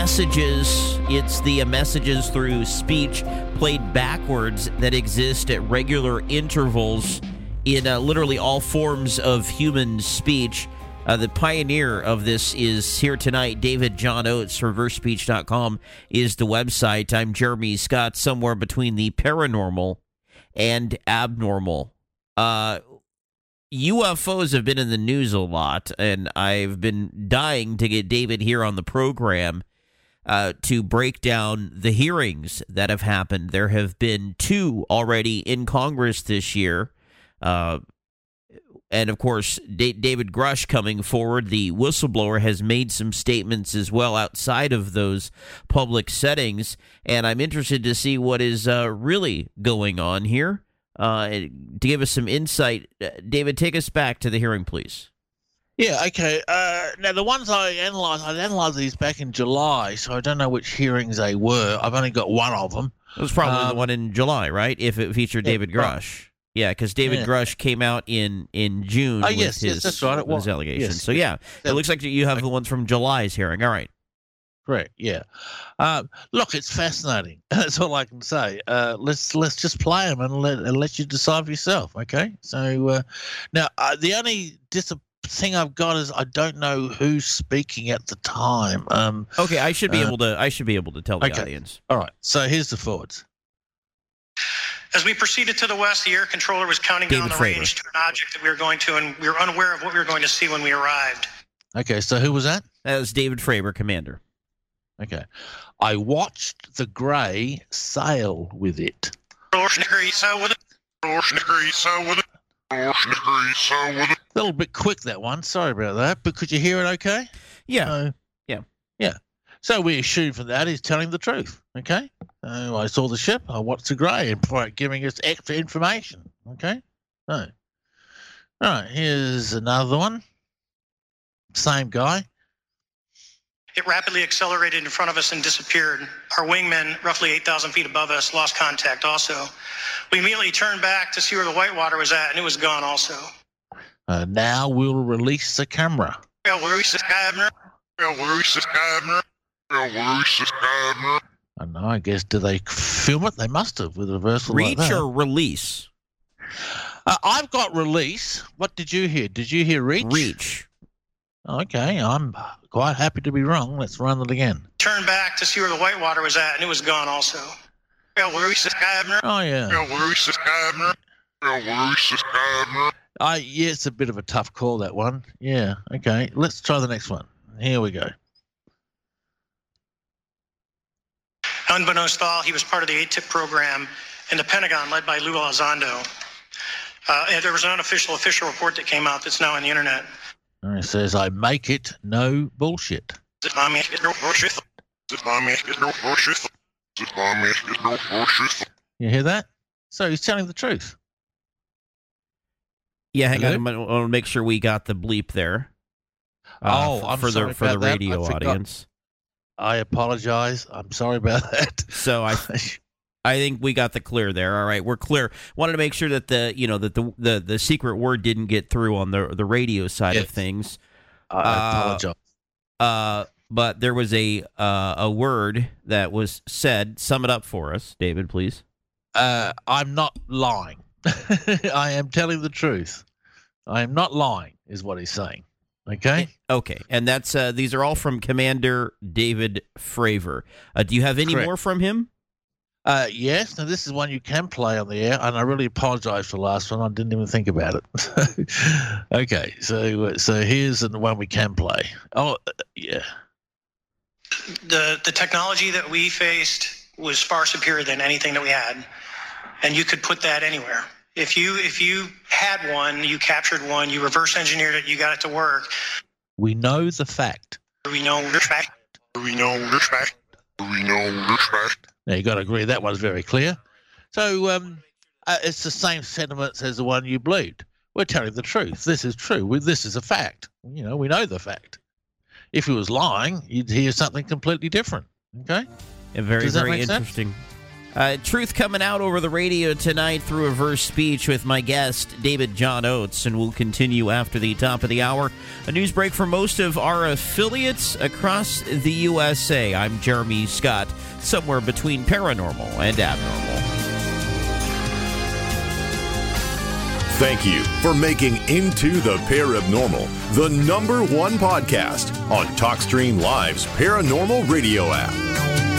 Speaker 7: Messages. It's the messages through speech played backwards that exist at regular intervals in uh, literally all forms of human speech. Uh, the pioneer of this is here tonight. David John Oates, reversespeech.com is the website. I'm Jeremy Scott, somewhere between the paranormal and abnormal. Uh, UFOs have been in the news a lot, and I've been dying to get David here on the program uh, to break down the hearings that have happened. There have been two already in Congress this year. Uh, and of course, D- David Grush coming forward, the whistleblower, has made some statements as well outside of those public settings. And I'm interested to see what is uh, really going on here. Uh, to give us some insight, uh, David, take us back to the hearing, please.
Speaker 8: Yeah, okay. Uh, now, the ones I analysed, I analysed these back in July, so I don't know which hearings they were. I've only got one of them.
Speaker 7: It was probably
Speaker 8: Um,
Speaker 7: the one in July, right? If it featured
Speaker 8: yeah,
Speaker 7: David
Speaker 8: right.
Speaker 7: Grush. Yeah, because David
Speaker 8: Yeah.
Speaker 7: Grush came out in in June
Speaker 8: Oh,
Speaker 7: with
Speaker 8: yes, yes,
Speaker 7: his,
Speaker 8: that's right, it
Speaker 7: with his
Speaker 8: was.
Speaker 7: allegations.
Speaker 8: Yes.
Speaker 7: So yeah, it looks like you have the ones from July's hearing. All right.
Speaker 8: Correct. Yeah. Um, look, it's fascinating. That's all I can say. Uh, let's let's just play them and let and let you decide for yourself. Okay. So uh, now uh, the only dis- thing I've got is I don't know who's speaking at the time. Um,
Speaker 7: Okay, I should be
Speaker 8: uh,
Speaker 7: able to. I should be able to tell the
Speaker 8: okay.
Speaker 7: audience.
Speaker 8: All right. So here's the forwards.
Speaker 17: As we proceeded to the west, the air controller was counting down the
Speaker 7: Fravor.
Speaker 17: range to an object that we were going to, and we were unaware of what we were going to see when we arrived.
Speaker 8: Okay. So who was that?
Speaker 7: That was David Fravor, Commander.
Speaker 8: Okay. I watched the grey sail with it. A little bit quick that one. Sorry about that. But could you hear it okay?
Speaker 7: Yeah.
Speaker 8: So-
Speaker 7: yeah.
Speaker 8: Yeah. So we assume from that he's telling the truth. Okay. So I saw the ship. I watched the grey and for giving us extra information. Okay. So, all right. Here's another one. Same guy.
Speaker 17: It rapidly accelerated in front of us and disappeared. Our wingmen, roughly 8,000 feet above us, lost contact also. We immediately turned back to see where the whitewater was at, and it was gone also.
Speaker 8: Uh, now we'll release the camera.
Speaker 17: Well, where is this Abner?
Speaker 12: Well, where's this Abner? Well, where's this Abner?
Speaker 8: I don't know. I guess do they film it? They must have with a reversal like
Speaker 7: Reach
Speaker 8: that.
Speaker 7: or release?
Speaker 8: Uh, I've got release. What did you hear? Did you hear reach?
Speaker 7: Reach.
Speaker 8: Okay, I'm quite happy to be wrong. Let's run it again.
Speaker 17: Turned back to see where the whitewater was at, and it was gone also. Well, where is this Abner?
Speaker 8: Oh yeah.
Speaker 12: Well, where's this Abner? Well, where's this Abner?
Speaker 8: I yeah, it's a bit of a tough call that one. Yeah. Okay, let's try the next one. Here we go.
Speaker 17: Unbeknownst to all, he was part of the ATIP program in the Pentagon led by Lou Elizondo. Uh, and there was an unofficial official report that came out that's now on the internet.
Speaker 8: And it says, "I make it no bullshit."
Speaker 17: I mean, no bullshit.
Speaker 12: I mean, no bullshit. I mean, no bullshit.
Speaker 8: You hear that? So he's telling the truth.
Speaker 7: Yeah, hang
Speaker 8: Hello?
Speaker 7: on. I want to make sure we got the bleep there. Uh,
Speaker 8: Oh,
Speaker 7: f-
Speaker 8: I'm
Speaker 7: for
Speaker 8: sorry
Speaker 7: the for the
Speaker 8: about that. I
Speaker 7: radio audience.
Speaker 8: I apologize. I'm sorry about that.
Speaker 7: So I, I think we got the clear there. All right, we're clear. Wanted to make sure that the you know that the the, the secret word didn't get through on the the radio side of
Speaker 8: Yes.
Speaker 7: things.
Speaker 8: I
Speaker 7: Uh,
Speaker 8: apologize.
Speaker 7: Uh, but there was a uh, a word that was said. Sum it up for us, David, please.
Speaker 8: Uh, I'm not lying. I am telling the truth. I am not lying, is what he's saying. Okay.
Speaker 7: Okay, and that's uh, these are all from Commander David Fravor. Uh, do you have any
Speaker 8: Correct.
Speaker 7: more from him?
Speaker 8: Uh, yes. Now this is one you can play on the air, and I really apologise for the last one. I didn't even think about it. okay, so uh, so here's the one we can play. Oh, uh, yeah.
Speaker 17: the the technology that we faced was far superior than anything that we had, and you could put that anywhere. If you if you had one, you captured one, you reverse engineered it, you got it to work.
Speaker 8: We know the fact.
Speaker 17: We know the fact.
Speaker 12: We know the fact. We know the fact.
Speaker 8: Now you got to agree that one's very clear. So um, uh, it's the same sentiments as the one you believed. We're telling the truth. This is true. We, this is a fact. You know, we know the fact. If he was lying, you'd hear something completely different. Okay.
Speaker 7: Yeah, very, very
Speaker 8: make sense?
Speaker 7: Uh, truth coming out over the radio tonight through a verse speech with my guest, David John Oates, and we'll continue after the top of the hour. A news break for most of our affiliates across the USA. I'm Jeremy Scott, somewhere between paranormal and abnormal.
Speaker 5: Thank you for making Into the Paranormal the number one podcast on TalkStream Live's Paranormal Radio app.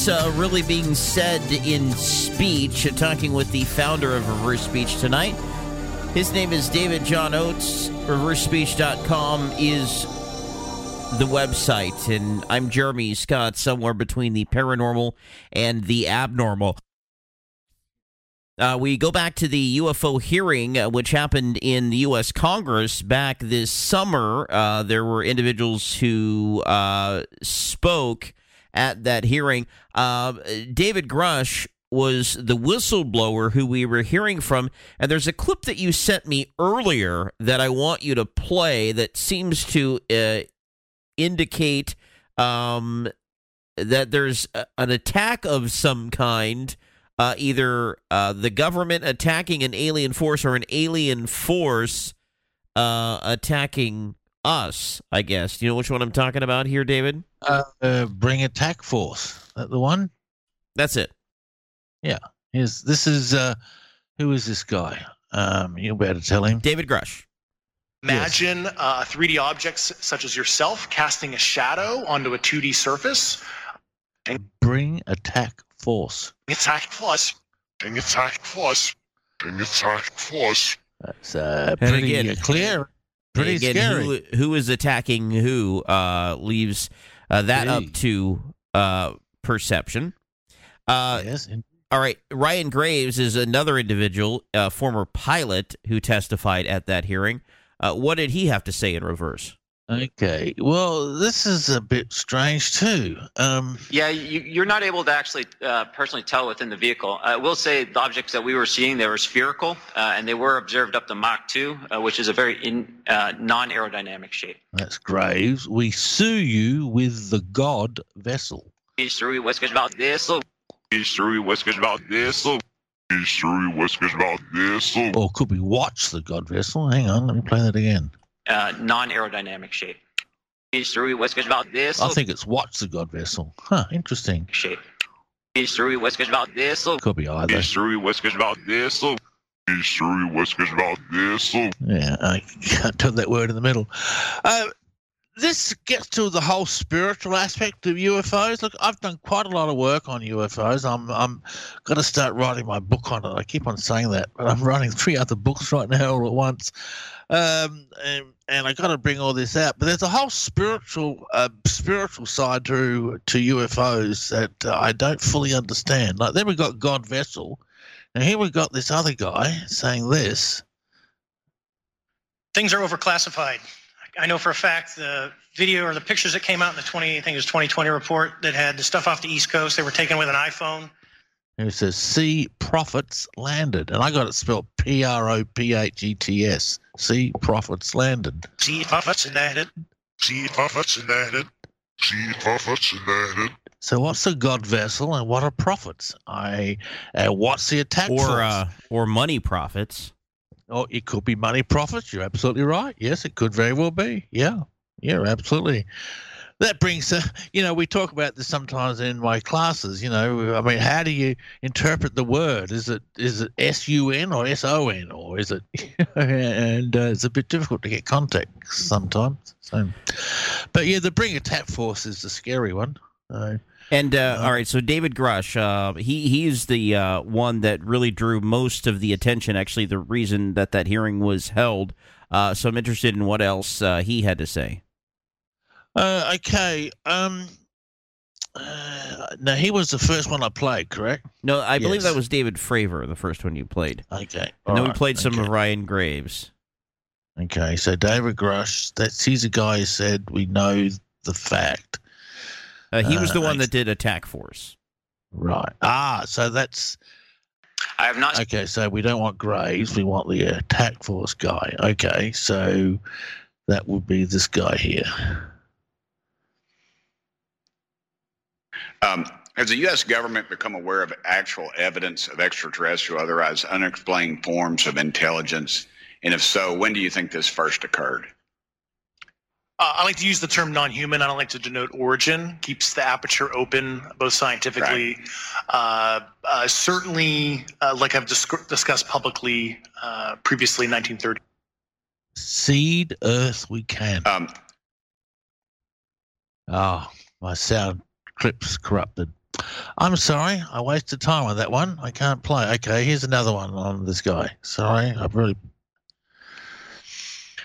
Speaker 7: What's uh, really being said in speech. Uh, Talking with the founder of Reverse Speech tonight. His name is David John Oates. ReverseSpeech.com is the website. And I'm Jeremy Scott, somewhere between the paranormal and the abnormal. Uh, we go back to the UFO hearing, uh, which happened in the U.S. Congress back this summer. Uh, there were individuals who uh, spoke at that hearing. Uh, David Grush was the whistleblower who we were hearing from. And there's a clip that you sent me earlier that I want you to play that seems to uh, indicate um, that there's a, an attack of some kind. Uh, either uh, the government attacking an alien force or an alien force uh, attacking us, I guess. Do you know which one I'm talking about here, David?
Speaker 8: Uh, uh, bring attack force. That the one?
Speaker 7: That's it.
Speaker 8: Yeah. Here's this is uh, who is this guy? Um, you'll be able to tell him.
Speaker 7: David Grush.
Speaker 18: Imagine uh, 3D objects such as yourself casting a shadow onto a 2D surface.
Speaker 8: Bring attack force.
Speaker 18: Attack force.
Speaker 12: Bring attack force. Bring attack force.
Speaker 8: That's uh, pretty
Speaker 7: again-
Speaker 8: clear. Pretty
Speaker 7: Again,
Speaker 8: scary.
Speaker 7: Who, who is attacking who uh, leaves uh, that up to uh, perception. Uh,
Speaker 8: yes.
Speaker 7: All right. Ryan Graves is another individual, uh, former pilot, who testified at that hearing. Uh, what did he have to say in reverse?
Speaker 8: Okay. Well, this is a bit strange too. Um,
Speaker 19: Yeah, you, you're not able to actually uh, personally tell within the vehicle. I will say the objects that we were seeing, they were spherical, uh, and they were observed up to Mach 2, uh, which is a very in, uh, non-aerodynamic shape.
Speaker 8: that's Graves. We sue you with the God vessel.
Speaker 19: History was about this.
Speaker 12: History was about this. History was about this.
Speaker 8: Or could we watch the God vessel? Hang on, let me play that again.
Speaker 19: Uh, non-aerodynamic shape. History was about this.
Speaker 8: I think it's watch the God vessel. Huh, interesting. Shape.
Speaker 19: Shit. History was about this.
Speaker 8: Could be either.
Speaker 20: History was about this. History was about this.
Speaker 8: Yeah, I can't tell that word in the middle. Uh, this gets to the whole spiritual aspect of UFOs. Look, I've done quite a lot of work on UFOs. I'm I'm going to start writing my book on it. I keep on saying that, but I'm writing three other books right now all at once. Um, and, and I got to bring all this out. But there's a whole spiritual uh, spiritual side to to UFOs that uh, I don't fully understand. Like then we got God Vessel, and here we got this other guy saying this.
Speaker 17: Things are overclassified. I know for a fact the video or the pictures that came out in the 20, I think it was 2020 report that had the stuff off the East Coast. They were taken with an iPhone.
Speaker 8: And it says Sea Prophets landed, and I got it spelled P R O P H E T S. Sea Prophets landed.
Speaker 17: See Prophets landed.
Speaker 20: See Prophets landed. See Prophets landed.
Speaker 8: So what's a God vessel and what are prophets? I uh, what's the attack
Speaker 7: or
Speaker 8: force?
Speaker 7: uh, or money profits.
Speaker 8: Oh, it could be money profits. You're absolutely right. Yes, it could very well be. Yeah, yeah, absolutely. That brings, uh, you know, we talk about this sometimes in my classes. You know, I mean, how do you interpret the word? Is it is it S U N or S O N or is it? and uh, it's a bit difficult to get context sometimes. So, but yeah, the bring attack force is the scary one. Uh,
Speaker 7: And uh, all right, so David Grush, uh, he he's the uh, one that really drew most of the attention. Actually, the reason that that hearing was held. Uh, so I'm interested in what else uh, he had to say.
Speaker 8: Uh, okay. Um. Uh, now he was the first one I played, correct?
Speaker 7: No, I believe that was David Fravor, the first one you played.
Speaker 8: Okay.
Speaker 7: And then we played some
Speaker 8: okay.
Speaker 7: of Ryan Graves.
Speaker 8: Okay, so David Grush, that's he's a guy who said we know the fact.
Speaker 7: Uh, he was the
Speaker 8: Uh,
Speaker 7: one that did Attack Force.
Speaker 8: Right. Ah, so that's
Speaker 19: I have not.
Speaker 8: okay. So we don't want Graves, we want the attack force guy. Okay, so that would be this guy here.
Speaker 21: Um, has the U.S. government become aware of actual evidence of extraterrestrial, otherwise unexplained forms of intelligence? And if so, when do you think this first occurred?
Speaker 18: Uh, I like to use the term non-human. I don't like to denote origin. Keeps the aperture open, both scientifically, uh, uh, certainly, uh, like I've disc- discussed publicly uh, previously, 1930.
Speaker 8: Seed Earth we can.
Speaker 21: Um,
Speaker 8: oh, my sound clip's corrupted. I'm sorry, I wasted time on that one. I can't play. Okay, here's another one on this guy. Sorry, I've really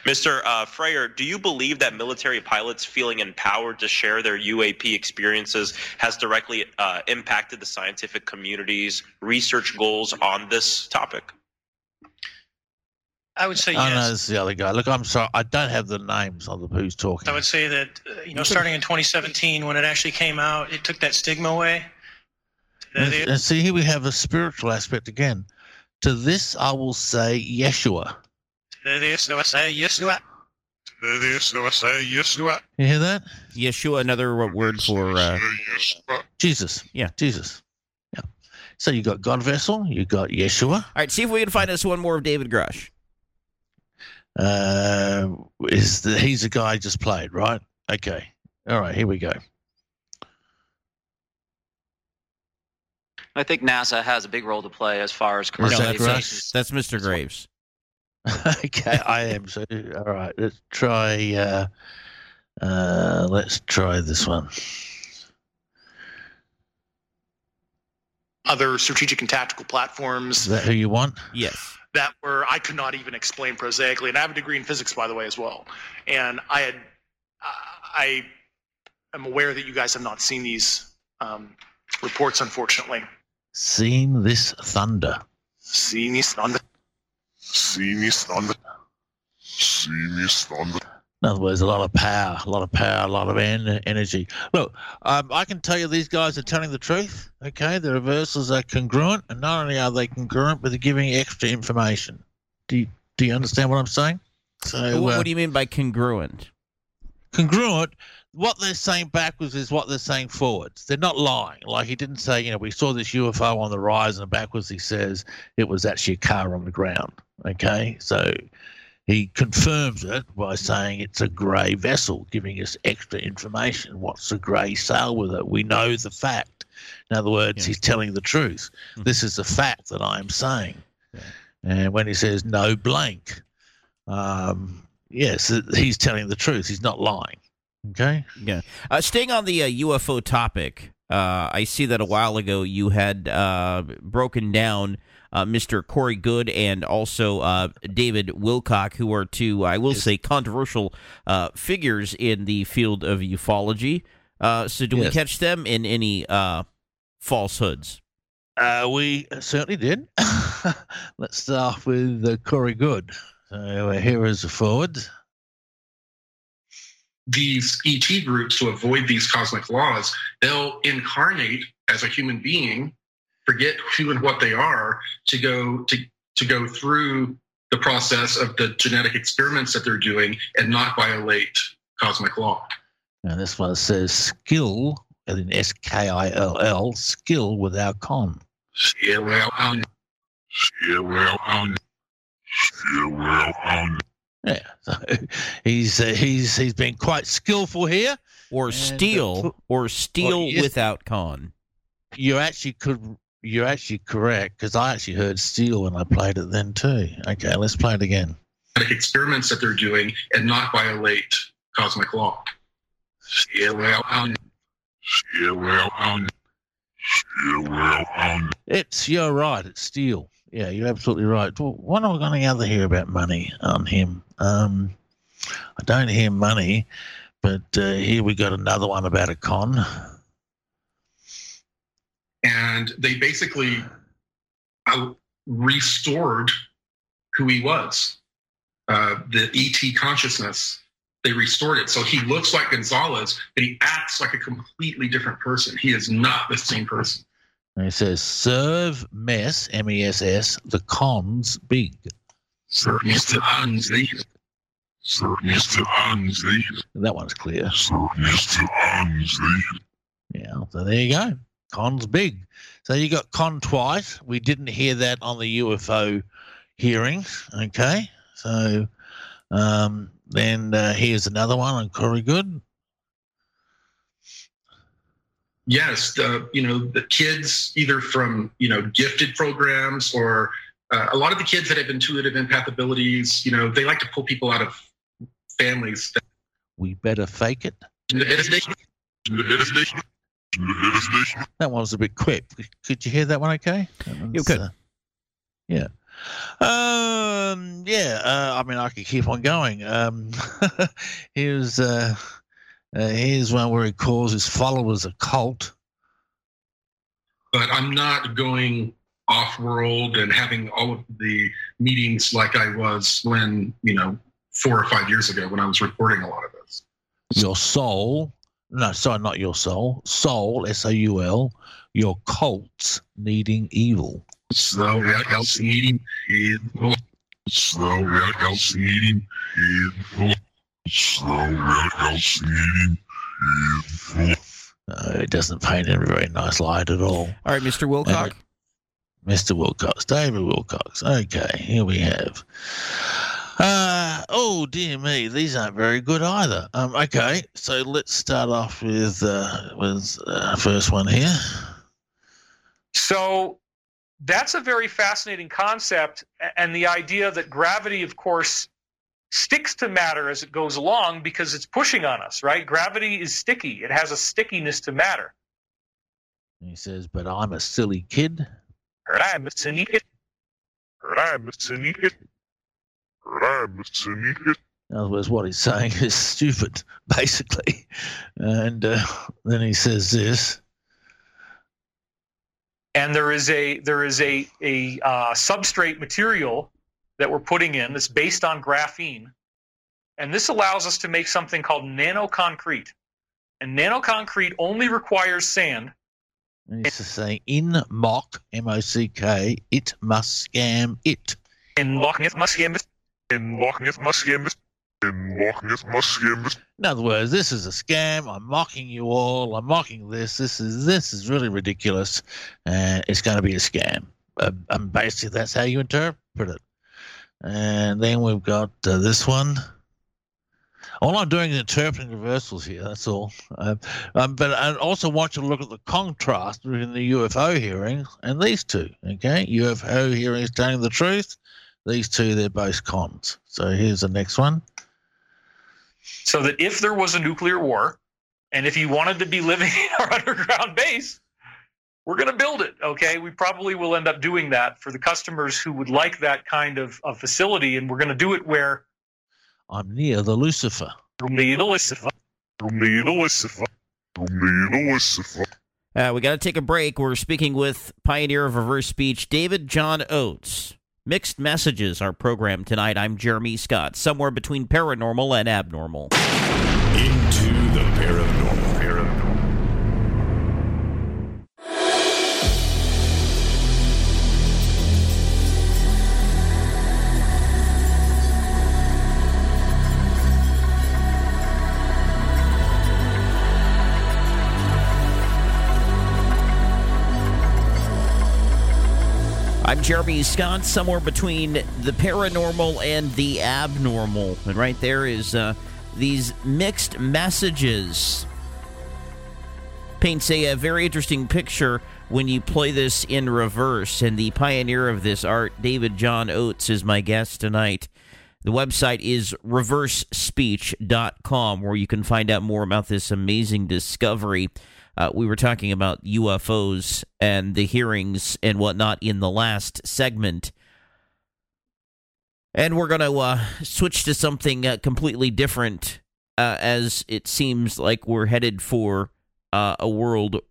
Speaker 22: Mr. Uh, Fravor, do you believe that military pilots feeling empowered to share their UAP experiences has directly uh, impacted the scientific community's research goals on this topic?
Speaker 17: I would say
Speaker 8: Oh no,
Speaker 17: yes.
Speaker 8: this is the other guy. Look, I'm sorry, I don't have the names of the who's talking.
Speaker 17: I would say that uh, you know, starting in 2017, when it actually came out, it took that stigma away.
Speaker 8: And, and see, here we have a spiritual aspect again. To this, I will say Yeshua.
Speaker 17: This, I say yes, do it.
Speaker 20: This, I say yes, do I?
Speaker 8: You hear that?
Speaker 7: Yeshua, another word for uh,
Speaker 8: Jesus.
Speaker 7: Yeah.
Speaker 8: Jesus. Yeah. So you got God vessel, you got Yeshua.
Speaker 7: All right, see if we can find us one more of David Grush.
Speaker 8: Uh, is the, he's a guy I just played, right? Okay. All right, here we go.
Speaker 19: I think NASA has a big role to play as far as
Speaker 8: Is
Speaker 19: commercial
Speaker 8: that
Speaker 19: aviation.
Speaker 8: Grush?
Speaker 7: That's Mr. Graves.
Speaker 8: okay, I am. So, all right, let's try. Uh, uh, let's try this one.
Speaker 18: Other strategic and tactical platforms
Speaker 8: Is that who you want?
Speaker 7: Yes.
Speaker 18: That were I could not even explain prosaically, and I have a degree in physics, by the way, as well. And I had, I am aware that you guys have not seen these um, reports, unfortunately.
Speaker 8: Seen this thunder.
Speaker 18: Seen this on the
Speaker 20: See me thunder. See this thunder.
Speaker 8: In other words, a lot of power, a lot of power, a lot of en- energy. Look, um, I can tell you these guys are telling the truth. Okay, the reversals are congruent, and not only are they congruent, but they're giving extra information. Do you, do you understand what I'm saying? So,
Speaker 7: what,
Speaker 8: uh,
Speaker 7: what do you mean by congruent?
Speaker 8: congruent. What they're saying backwards is what they're saying forwards. They're not lying. Like he didn't say, you know, we saw this UFO on the rise, and backwards he says it was actually a car on the ground. Okay, so he confirms it by saying it's a grey vessel, giving us extra information. What's the grey sail with it? We know the fact. In other words, he's telling the truth. This is the fact that I am saying. And when he says no blank, um, yes, he's telling the truth. He's not lying. Okay.
Speaker 7: Yeah. Uh, staying on the uh, UFO topic, uh, I see that a while ago you had uh, broken down Mr. Corey Goode and also uh, David Wilcock, who are two, I will say, controversial uh, figures in the field of ufology. Uh, so, do we catch them in any uh, falsehoods?
Speaker 8: Uh, we certainly did. Let's start with uh, Corey Goode. So uh, here is the forward.
Speaker 23: these ET groups to avoid these cosmic laws, they'll incarnate as a human being, forget who and what they are, to go to to go through the process of the genetic experiments that they're doing and not violate cosmic law.
Speaker 8: And this one says skill, and then S K I L L, skill without con.
Speaker 23: Yeah, well,
Speaker 20: Yeah, yeah, well,
Speaker 8: Yeah, so he's uh, he's he's been quite skillful here.
Speaker 7: Or
Speaker 8: And, uh,
Speaker 7: steal,
Speaker 8: put-
Speaker 7: or steal
Speaker 8: yes.
Speaker 7: without con.
Speaker 8: You actually could. You're actually correct because I actually heard steel when I played it then too. Okay, let's play it again.
Speaker 23: experiments that they're doing and not violate cosmic law. Um,
Speaker 20: um, um,
Speaker 8: It's you're right. It's steel. Yeah, you're absolutely right. Well, When am I going to other hear about money on him? Um, I don't hear money, but uh, here we got another one about a con.
Speaker 23: And they basically uh, restored who he was, uh, the ET consciousness. They restored it, so he looks like Gonzalez, but he acts like a completely different person. He is not the same person.
Speaker 8: And it says serve mess M E S S the cons big.
Speaker 23: Sir Mr. Hansley.
Speaker 20: Sir Mr. Hansley,
Speaker 8: That one's clear.
Speaker 20: Sir Mr. Hansley,
Speaker 8: Yeah, so there you go. Con's big. So you got con twice. We didn't hear that on the UFO hearings. Okay, so um, then uh, here's another one on Corey Goode.
Speaker 23: yes, the you know the kids either from you know gifted programs or uh, a lot of the kids that have intuitive empath abilities, you know, they like to pull people out of families. That,
Speaker 8: We better fake it. That one was a bit quick. Could you hear that one? Okay. That
Speaker 7: You could.
Speaker 8: uh, yeah. Um. Yeah. Uh, I mean, I could keep on going. Um. here's uh, uh. Here's one where he calls his followers a cult.
Speaker 23: but I'm not going off world and having all of the meetings like I was when you know four or five years ago when I was reporting a lot of this.
Speaker 8: Your soul. No, sorry, not your soul. Soul. S O U L. Your cults needing evil.
Speaker 23: So what else needing evil?
Speaker 20: so what else needing evil? So what else needing evil?
Speaker 8: Uh, it doesn't paint in a very nice light at all.
Speaker 7: All right, Mr. Wilcock.
Speaker 8: Mr. Wilcox, David Wilcox. Okay, here we have. Uh, oh dear me, these aren't very good either. Um, okay, so let's start off with uh, with uh, first one here.
Speaker 24: So that's a very fascinating concept. And the idea that gravity, of course, sticks to matter as it goes along because it's pushing on us, right? Gravity is sticky, it has a stickiness to matter.
Speaker 8: He says, "But I'm a silly kid."
Speaker 24: I'm a.
Speaker 20: I'm a cynic. I'm a cynic.
Speaker 8: In other words, what he's saying is stupid, basically. And uh, then he says this.
Speaker 24: And there is a there is a a uh, substrate material that we're putting in that's based on graphene, and this allows us to make something called nanoconcrete. And nanoconcrete only requires sand.
Speaker 8: And he's saying, "In mock, M O C K, it must scam it."
Speaker 24: In mock, it must scam it.
Speaker 20: In walking it must scam. In walking it must scam.
Speaker 8: In other words, this is a scam. I'm mocking you all. I'm mocking this. This is this is really ridiculous, and it's going to be a scam. Uh, and basically, that's how you interpret it. And then we've got uh, this one. All I'm doing is interpreting reversals here. That's all. Um, um, but I also want you to look at the contrast between the UFO hearings and these two. Okay, UFO hearings telling the truth. These two, they're both cons. So here's the next one.
Speaker 24: So that if there was a nuclear war, and if you wanted to be living in our underground base, we're going to build it. Okay, we probably will end up doing that for the customers who would like that kind of, of facility, and we're going to do it where
Speaker 8: I'm near the Lucifer.
Speaker 24: near the Lucifer.
Speaker 20: Near the Lucifer. Near the Lucifer.
Speaker 7: Uh, we got to take a break. We're speaking with pioneer of reverse speech, David John Oates. Mixed Messages, our program tonight. I'm Jeremy Scott, somewhere between paranormal and abnormal.
Speaker 5: Into the paranormal.
Speaker 7: I'm Jeremy Scott, somewhere between the paranormal and the abnormal. And right there is uh, these mixed messages. Paints a, a very interesting picture when you play this in reverse. And the pioneer of this art, David John Oates, is my guest tonight. The website is reversespeech.com, where you can find out more about this amazing discovery. Uh, we were talking about UFOs and the hearings and whatnot in the last segment. And we're going to uh, switch to something uh, completely different uh, as it seems like we're headed for uh, a world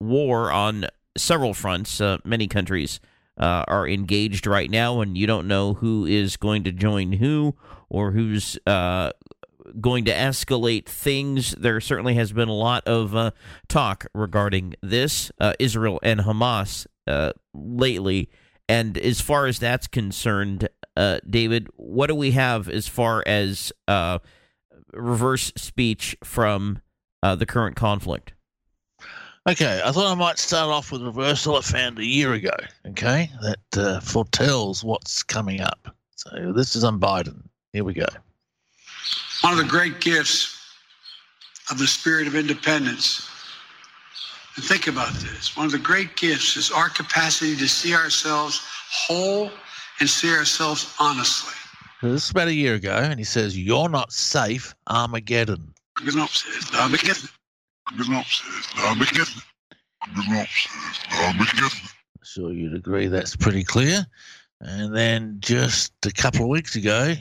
Speaker 7: war on several fronts. Uh, many countries are engaged right now, and you don't know who is going to join who or who's going to escalate things. There certainly has been a lot of uh, talk regarding this, uh, Israel and Hamas, uh, lately. And as far as that's concerned, uh, David, what do we have as far as uh, reverse speech from the current conflict?
Speaker 8: Okay, I thought I might start off with reversal I found a year ago. Okay, that foretells what's coming up. So this is on Biden. Here we go.
Speaker 25: One of the great gifts of the spirit of independence, and think about this, one of the great gifts is our capacity to see ourselves whole and see ourselves honestly.
Speaker 8: This is about a year ago, and he says, You're not safe, Armageddon.
Speaker 25: Armageddon.
Speaker 8: Sure, you'd agree that's pretty clear. And then just a couple of weeks ago,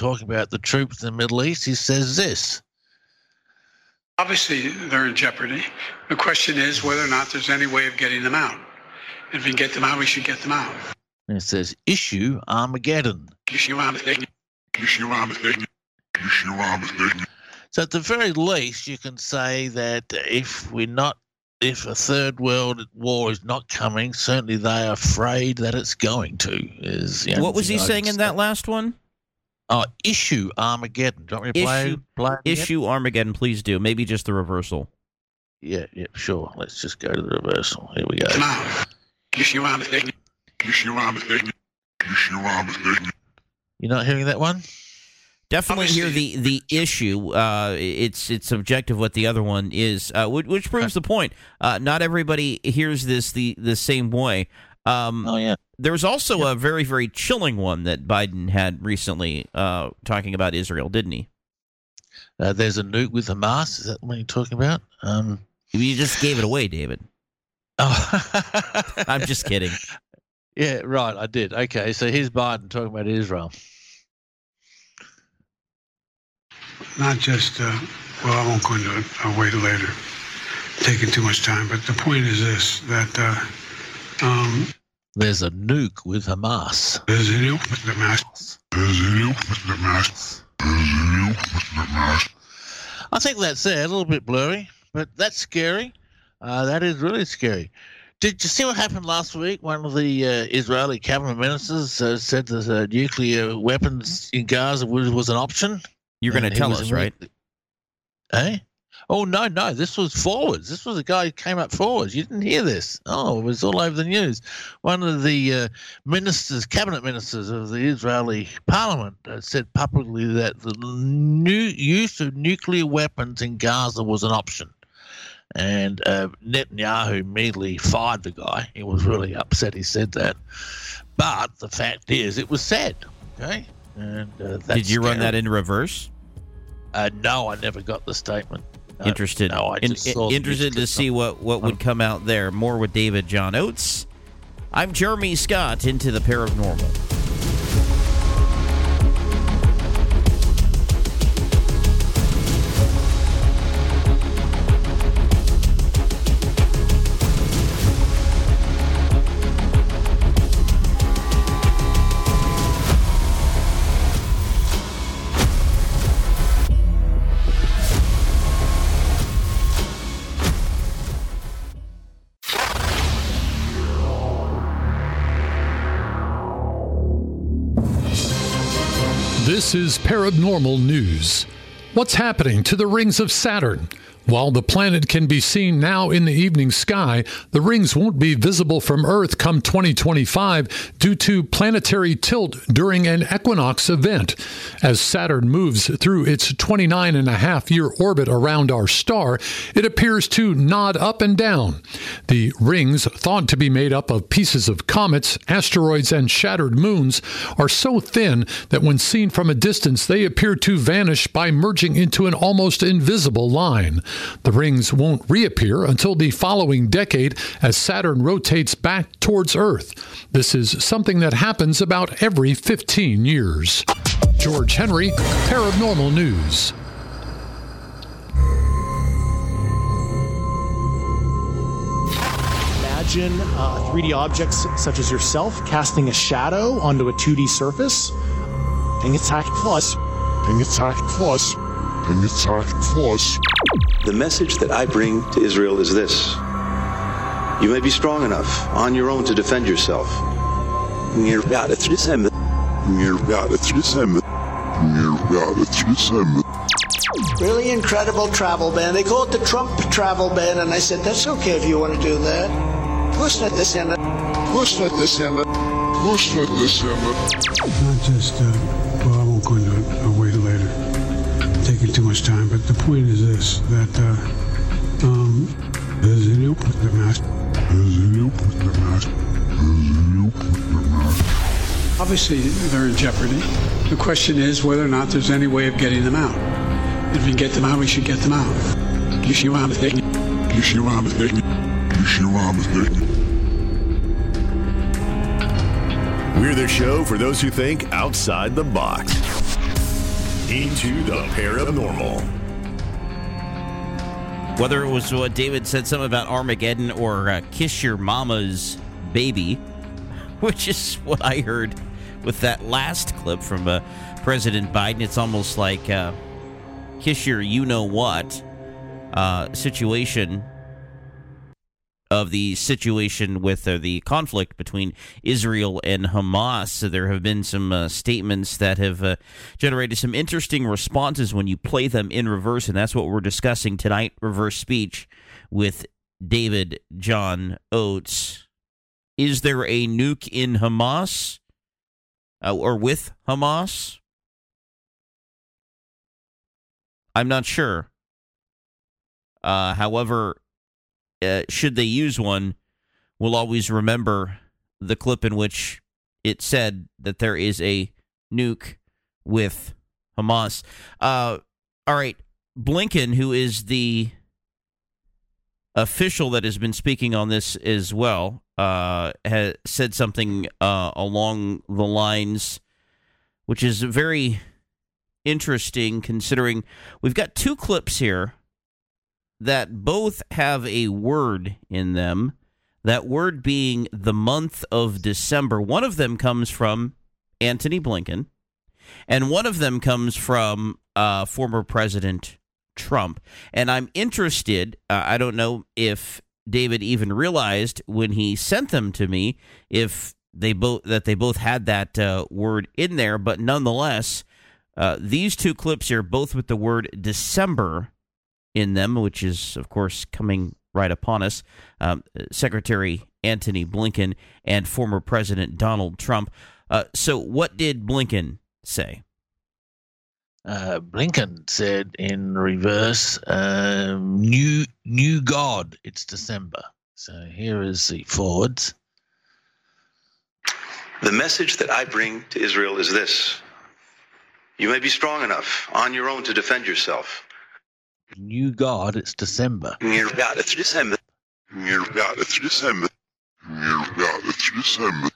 Speaker 8: talking about the troops in the Middle East, he says this.
Speaker 25: Obviously, they're in jeopardy. The question is whether or not there's any way of getting them out. If we can get them out, we should get them out.
Speaker 8: And it says, issue Armageddon.
Speaker 25: Issue Armageddon. Issue Armageddon.
Speaker 20: Issue Armageddon.
Speaker 8: So at the very least, you can say that if we're not, if a third world war is not coming, certainly they are afraid that it's going to. Is
Speaker 7: What was he saying
Speaker 8: can
Speaker 7: in that last one?
Speaker 8: Oh, issue Armageddon. Do you want me to play?
Speaker 7: Issue,
Speaker 8: play it
Speaker 7: issue Armageddon, please do. Maybe just the reversal.
Speaker 8: Yeah, yeah, sure. Let's just go to the reversal. Here we go.
Speaker 25: Issue Armageddon.
Speaker 20: Issue Armageddon. Issue Armageddon.
Speaker 8: You're not hearing that one?
Speaker 7: Definitely hear the the issue. Uh, it's it's subjective what the other one is, uh, which, which proves the point. Uh, not everybody hears this the the same way. Um,
Speaker 8: oh yeah.
Speaker 7: There was also a very very chilling one that Biden had recently, uh, talking about Israel, didn't he?
Speaker 8: Uh, there's a nuke with Hamas. Is that what you're talking about? Um,
Speaker 7: you just gave it away, David.
Speaker 8: Oh,
Speaker 7: I'm just kidding.
Speaker 8: Yeah, right. I did. Okay, so here's Biden talking about Israel.
Speaker 25: Not just, uh, well, I won't go into it. I'll wait later. Taking too much time. But the point is this that uh, um,
Speaker 8: There's a nuke with Hamas.
Speaker 25: there's a nuke with Hamas. There's a nuke with the mass. There's a nuke with the mass.
Speaker 8: I think that's there, a little bit blurry, but that's scary. Uh, that is really scary. Did you see what happened last week? One of the uh, Israeli cabinet ministers uh, said that uh, nuclear weapons in Gaza was, was an option.
Speaker 7: You're going to tell us, right?
Speaker 8: Eh? Oh no, no, this was forwards. This was a guy who came up forwards. You didn't hear this. Oh, it was all over the news. One of the uh, ministers, cabinet ministers of the Israeli parliament, uh, said publicly that the new use of nuclear weapons in Gaza was an option. And uh, Netanyahu immediately fired the guy. He was really upset. He said that. But the fact is, it was said. Okay. And uh, that's
Speaker 7: Did you run
Speaker 8: scary.
Speaker 7: that in reverse?
Speaker 8: Uh, no, I never got the statement. Uh,
Speaker 7: Interested.
Speaker 8: no, I
Speaker 7: in- interested to see what what would come out there. More with David John Oates. I'm Jeremy Scott into the paranormal.
Speaker 10: This is Paranormal News. What's happening to the rings of Saturn? While the planet can be seen now in the evening sky, the rings won't be visible from Earth come 2025 due to planetary tilt during an equinox event. As Saturn moves through its 29 and a half year orbit around our star, it appears to nod up and down. The rings, thought to be made up of pieces of comets, asteroids, and shattered moons, are so thin that when seen from a distance, they appear to vanish by merging into an almost invisible line. The rings won't reappear until the following decade as Saturn rotates back towards Earth. This is something that happens about every 15 years. George Henry, Paranormal News.
Speaker 26: Imagine uh, 3D objects such as yourself casting a shadow onto a 2D surface. Ping attack plus.
Speaker 20: Ping attack plus. Ping attack plus.
Speaker 27: The message that I bring to Israel is this You may be strong enough on your own to defend yourself.
Speaker 28: Really incredible travel ban. They call it the Trump travel ban, and I said, that's okay if you want to do that. Push not this in
Speaker 20: Push not this in Push not this in
Speaker 29: Not just, uh, well, I won't go into it. I'll wait later. Taking too much time, but the point is this: that uh, um, there's a new the mask. There's new the mask. There's a new the mask.
Speaker 25: Obviously, they're in jeopardy. The question is whether or not there's any way of getting them out. If we can get them out, we should get them out. Thing.
Speaker 20: Yeshua thing.
Speaker 5: We're the show for those who think outside the box. Into the paranormal.
Speaker 7: Whether it was what David said something about Armageddon or uh, kiss your mama's baby, which is what I heard with that last clip from uh, President Biden. It's almost like uh, kiss your you know what uh, situation of the situation with uh, the conflict between Israel and Hamas. So there have been some uh, statements that have uh, generated some interesting responses when you play them in reverse, and that's what we're discussing tonight reverse speech with David John Oates. Is there a nuke in Hamas uh, or with Hamas? I'm not sure. Uh, however, uh, should they use one, we'll always remember the clip in which it said that there is a nuke with Hamas. Uh, all right, Blinken, who is the official that has been speaking on this as well, uh, has said something uh, along the lines, which is very interesting considering we've got two clips here that both have a word in them. That word being the month of December. One of them comes from Antony Blinken, and one of them comes from uh, former President Trump. And I'm interested, uh, I don't know if David even realized when he sent them to me if they both that they both had that uh, word in there, but nonetheless, uh, these two clips here, both with the word December in them, which is, of course, coming right upon us. Um, Secretary Antony Blinken and former President Donald Trump. Uh, so, what did Blinken say?
Speaker 8: Uh, Blinken said in reverse, um, "New, new God, it's December." So here is the forwards.
Speaker 27: The message that I bring to Israel is this You may be strong enough on your own to defend yourself.
Speaker 8: New God, it's December.
Speaker 27: New God, it's December.
Speaker 20: New God, it's December. New God, it's December.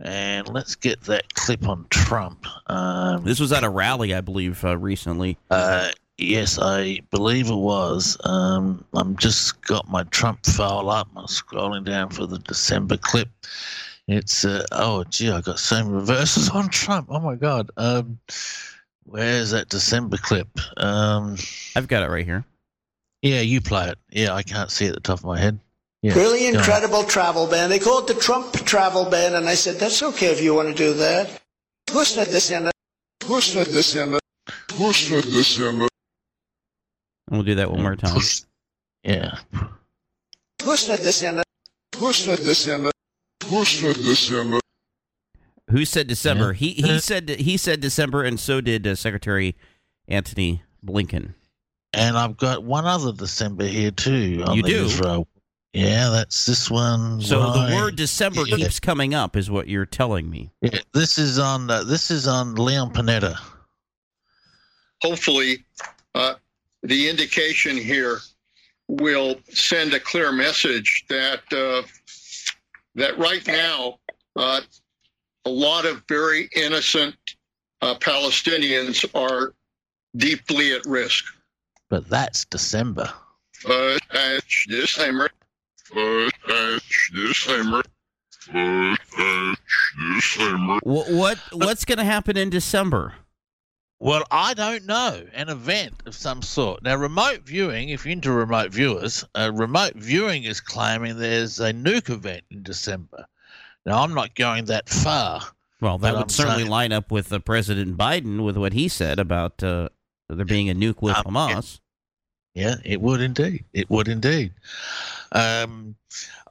Speaker 8: And let's get that clip on Trump. Um,
Speaker 7: This was at a rally, I believe, uh, recently.
Speaker 8: Uh, yes, I believe it was. Um, I'm just got my Trump file up. I'm scrolling down for the December clip. It's uh, oh gee, I got so many reverses on Trump. Oh my god. Um, where's that December clip? Um,
Speaker 7: I've got it right here.
Speaker 8: Yeah, you play it. Yeah, I can't see it at the top of my head. Yeah,
Speaker 28: really incredible travel ban. They call it the Trump travel ban, and I said, that's okay if you want to do that. Who's not this in
Speaker 20: Who's not December? Who's not December?
Speaker 7: And we'll do that one more time.
Speaker 8: Yeah.
Speaker 28: Who's not this in
Speaker 20: Who's not December? Who's not December?
Speaker 7: Who said December? He he said he said December, and so did uh, Secretary Antony Blinken.
Speaker 8: And I've got one other December here too. on
Speaker 7: You
Speaker 8: the
Speaker 7: do?
Speaker 8: Israel. Yeah, that's this one.
Speaker 7: So
Speaker 8: right.
Speaker 7: the word December
Speaker 8: Yeah.
Speaker 7: keeps coming up, is what you're telling me.
Speaker 8: Yeah, this is on. Uh, this is on Leon Panetta.
Speaker 30: hopefully uh, the indication here will send a clear message that uh, that right now uh, a lot of very innocent uh, Palestinians are deeply at risk.
Speaker 8: But that's December.
Speaker 30: Uh, that's December.
Speaker 20: Uh, that's December. Uh, that's December.
Speaker 7: What what what's going to happen in December?
Speaker 8: Well, I don't know. An event of some sort. Now, remote viewing, if you're into remote viewers, uh, remote viewing is claiming there's a nuke event in December. Now, I'm not going that far.
Speaker 7: Well, that would
Speaker 8: I'm
Speaker 7: certainly
Speaker 8: saying-
Speaker 7: line up with uh, President Biden with what he said about uh, there being a nuke with
Speaker 8: Um,
Speaker 7: Hamas.
Speaker 8: Yeah, it would indeed. It would indeed. Um,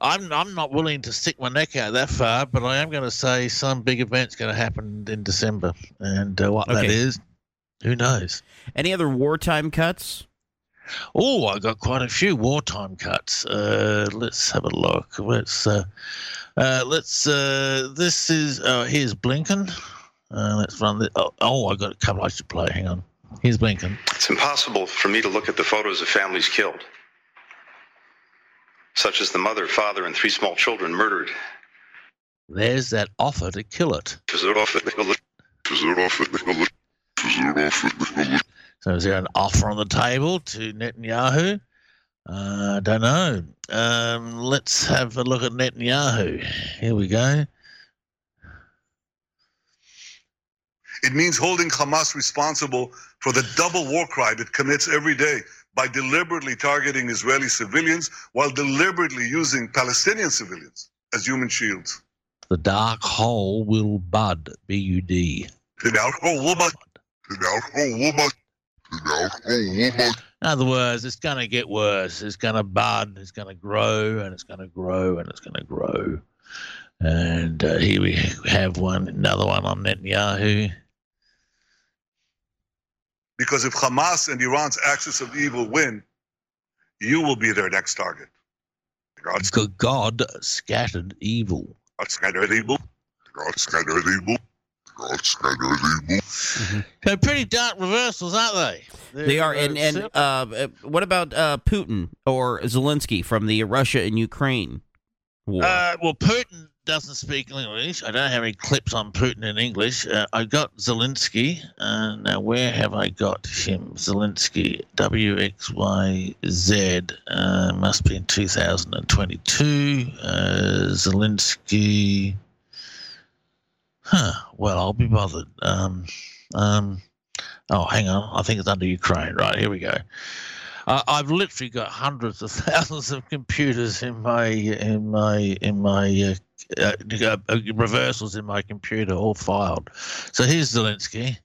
Speaker 8: I'm I'm not willing to stick my neck out that far, but I am going to say some big event's going to happen in December, and uh, what that
Speaker 7: Okay.
Speaker 8: is, who knows?
Speaker 7: Any other wartime cuts?
Speaker 8: Oh, I got quite a few wartime cuts. Uh, let's have a look. Let's uh, uh, let's. Uh, this is uh, here's Blinken. Uh, let's run the. Oh, oh, I got a couple I should play. Hang on. Here's Blinken.
Speaker 27: It's impossible for me to look at the photos of families killed, such as the mother, father, and three small children murdered.
Speaker 8: There's that offer to kill it. So is there an offer on the table to Netanyahu? Uh, I don't know. Um, let's have a look at Netanyahu. Here we go.
Speaker 31: It means holding Hamas responsible for the double war crime it commits every day by deliberately targeting Israeli civilians while deliberately using Palestinian civilians as human shields.
Speaker 8: The dark hole will bud. B U D.
Speaker 31: The dark hole will bud. The dark hole will bud.
Speaker 8: In other words, it's going to get worse. It's going to bud. It's going to grow, and it's going to grow, and it's going to grow. And uh, here we have one, another one on Netanyahu.
Speaker 31: Because if Hamas and Iran's axis of evil win, you will be their next target.
Speaker 8: God, God scattered evil.
Speaker 31: God scattered evil. God scattered evil. God scattered evil.
Speaker 8: They're pretty dark reversals, aren't they? They're-
Speaker 7: They are, and and uh, uh, what about uh, Putin or Zelensky from the Russia and Ukraine war?
Speaker 8: Uh, well, Putin doesn't speak English. I don't have any clips on Putin in English. Uh, I got Zelensky. Uh, now, where have I got him? Zelensky, W X Y Z. Uh, must be in 2022. Uh, Zelensky. Huh. Well, I'll be bothered. Um, um, oh, hang on. I think it's under Ukraine. Right, here we go. Uh, I've literally got hundreds of thousands of computers in my in my in my uh, uh, uh, reversals in my computer, all filed. So here's Zelensky.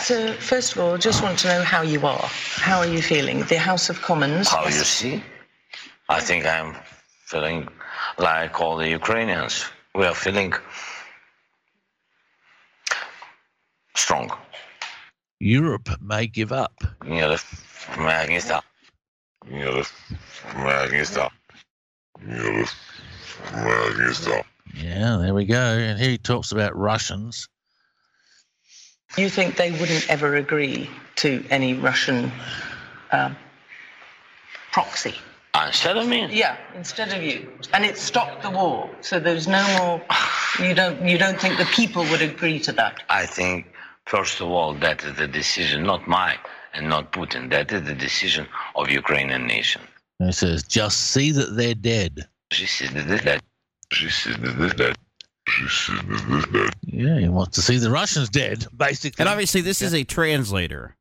Speaker 32: So, first of all, just want to know how you are. How are you feeling? The House of Commons.
Speaker 33: How you see? I think I'm feeling like all the Ukrainians. We are feeling strong.
Speaker 8: Europe may give up. Yeah, there we go. And here he talks about Russians.
Speaker 32: You think they wouldn't ever agree to any Russian um, proxy?
Speaker 33: Instead of me?
Speaker 32: Yeah, instead of you. And it stopped the war. So there's no more. You don't. You don't think the people would agree to that?
Speaker 33: I think first of all, that is the decision, not mine and not Putin. That is the decision of Ukrainian nation.
Speaker 8: And he says, just see that they're dead.
Speaker 33: Just see they're dead.
Speaker 20: Just see they're dead. Just see that they're dead.
Speaker 8: Yeah, he wants to see the Russians dead, basically.
Speaker 7: And obviously, this is a translator.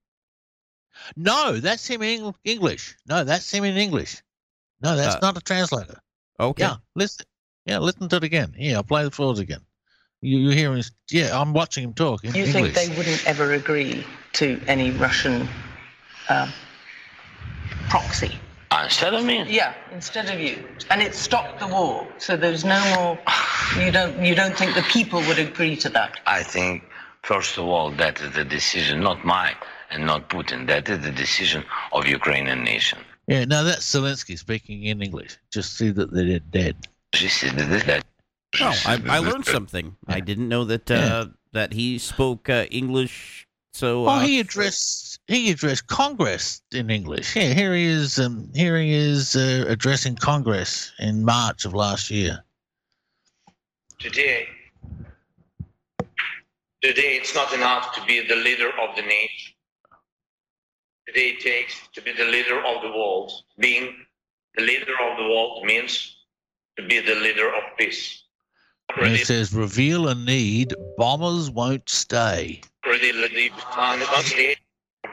Speaker 8: No, that's him in English. No, that's him in English. No, that's
Speaker 7: Uh,
Speaker 8: not a translator.
Speaker 7: Okay.
Speaker 8: Yeah, listen. Yeah, listen to it again. Here, I'll play the floors again. You, you hear him? Yeah, I'm watching him talk in
Speaker 32: You
Speaker 8: English.
Speaker 32: think they wouldn't ever agree to any Russian um, proxy?
Speaker 33: Instead of me?
Speaker 32: Yeah, instead of you. And it stopped the war. So there's no more. You don't. You don't think the people would agree to that?
Speaker 33: I think, first of all, that is the decision, not mine and not Putin. That is the decision of Ukrainian nation.
Speaker 8: Yeah, Now that's Zelensky speaking in English. Just see that they're dead.
Speaker 33: Just see that they're dead.
Speaker 7: Oh, I, I learned something. I didn't know that uh, that he spoke uh, English. So
Speaker 8: Oh,
Speaker 7: uh,
Speaker 8: he addressed he addressed Congress in English. Yeah, here he is. Um, here he is uh, addressing Congress in March of last year.
Speaker 33: Today, today it's not enough to be the leader of the nation. Today it takes to be the leader of the world. Being the leader of the world means to be the leader of peace.
Speaker 8: And it says, "Reveal a need. Bombers won't stay."
Speaker 33: Ready, ready, on the stage.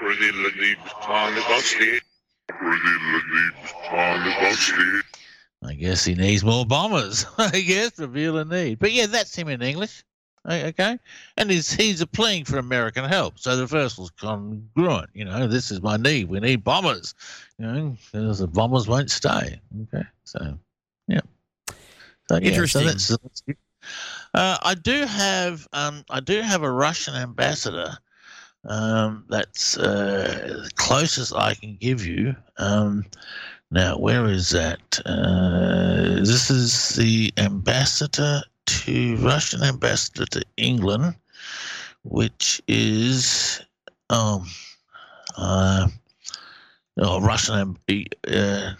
Speaker 20: Ready, ready, on the bus stage. Ready, ready, on the bus stage.
Speaker 8: I guess he needs more bombers. I guess reveal a need. But yeah, that's him in English. Okay, and he's he's appealing for American help. So the versal's congruent. You know, this is my need. We need bombers. You know, 'cause the bombers won't stay. Okay, so yeah. So, yeah,
Speaker 7: Interesting.
Speaker 8: So that's, uh, I do have um, I do have a Russian ambassador. Um, that's uh, the closest I can give you. Um, now, where is that? Uh, this is the ambassador to Russian ambassador to England, which is um uh oh Russian uh,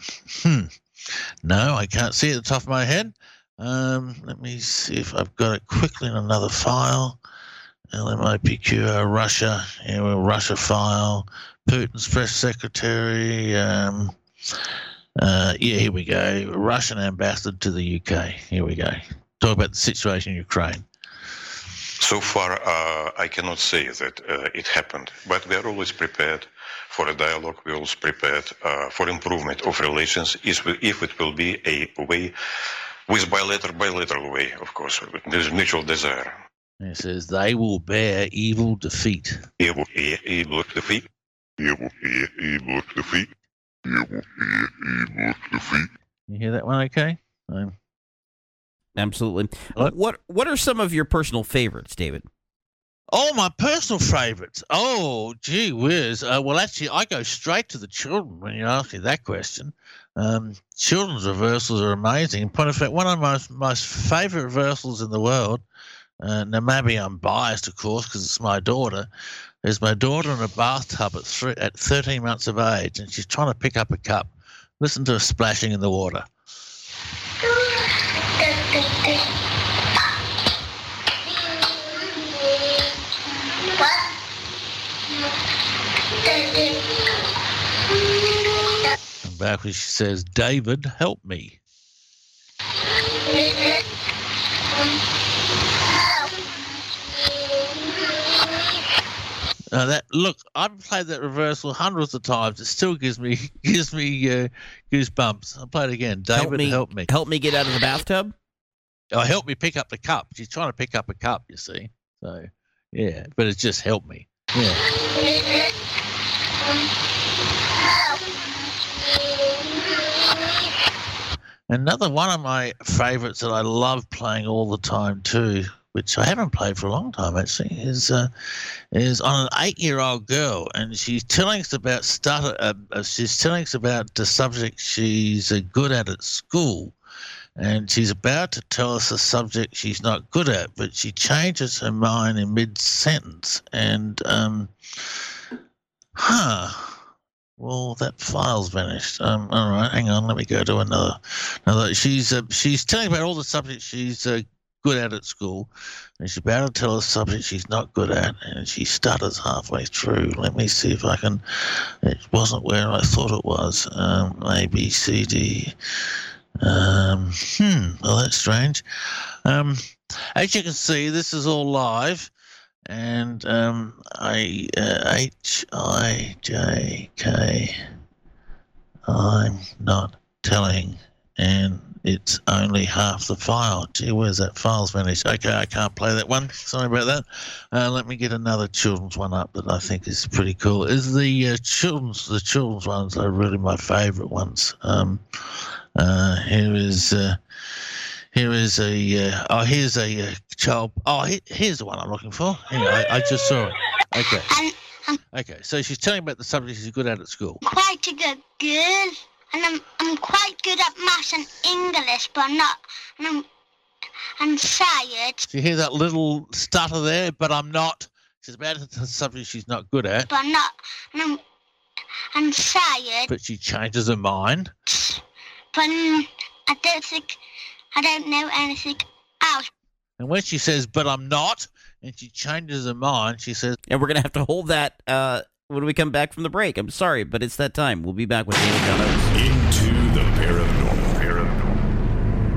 Speaker 8: hmm no I can't see it at the top of my head. Um, let me see if I've got it quickly in another file. LMIPQ Russia, yeah, well, Russia file, Putin's press secretary. Um, uh, yeah, here we go. Russian ambassador to the UK. Here we go. Talk about the situation in Ukraine.
Speaker 34: So far, uh, I cannot say that uh, it happened, but we are always prepared for a dialogue. We are always prepared uh, for improvement of relations if, if it will be a way with bilateral, bilateral way, of course, with mutual desire.
Speaker 8: And it says they will bear evil defeat.
Speaker 34: Evil, evil defeat.
Speaker 20: Evil, evil defeat. Evil, evil defeat.
Speaker 8: You hear that one? Okay. Um,
Speaker 7: Absolutely. What What are some of your personal favorites, David?
Speaker 8: Oh, my personal favorites. Oh, gee whiz. Uh, well, actually, I go straight to the children when you ask me that question. Um, children's reversals are amazing. In point of fact, one of my most, favorite reversals in the world, uh, now maybe I'm biased, of course, because it's my daughter, is my daughter in a bathtub at, three, at 13 months of age, and she's trying to pick up a cup. Listen to her splashing in the water. Back when she says, David, help me. Uh, that look, I've played that reversal hundreds of times. It still gives me gives me uh, goosebumps. I'll play it again. David,
Speaker 7: help me,
Speaker 8: help me.
Speaker 7: Help me get out of the bathtub.
Speaker 8: Oh, help me pick up the cup. She's trying to pick up a cup. You see, so yeah, but it's just help me. Yeah. Another one of my favorites that I love playing all the time too, which I haven't played for a long time actually, is uh, is on an eight-year-old girl, and she's telling us about start. Uh, uh, she's telling us about the subject she's uh, good at at school, and she's about to tell us a subject she's not good at, but she changes her mind in mid-sentence, and um, huh well, that file's vanished. Um, all right, hang on. Let me go to another. Another. She's uh, she's telling about all the subjects she's uh, good at at school, and she's about to tell a subject she's not good at, and she stutters halfway through. Let me see if I can. It wasn't where I thought it was. Um, A B C D. Um, hmm. Well, that's strange. Um, as you can see, this is all live and um, I uh, H I J K. I'm not telling, and it's only half the file. Gee, where's that file's vanished? Okay, I can't play that one. Sorry about that. Uh, let me get another children's one up that I think is pretty cool. Is the uh, children's the children's ones are really my favourite ones. Um, uh, here is. Here is a uh, oh here's a uh, child. Oh, he, here's the one I'm looking for. On, I, I just saw it. Okay. Okay, so she's telling about the subject she's good at at school.
Speaker 35: quite a good girl, and I'm I'm quite good at maths and English, but I'm not. And I'm I'm
Speaker 8: Do you hear that little stutter there? But I'm not. She's about tell something she's not good at,
Speaker 35: but I'm not. And I'm I'm science,
Speaker 8: but she changes her mind.
Speaker 35: but mm, I don't think I don't know anything else.
Speaker 8: And when she says, "But I'm not," and she changes her mind, she says,
Speaker 7: And we're going to have to hold that uh, when we come back from the break. I'm sorry, but it's that time. We'll be back with David John Oates.
Speaker 5: Into the paranormal. Paranormal.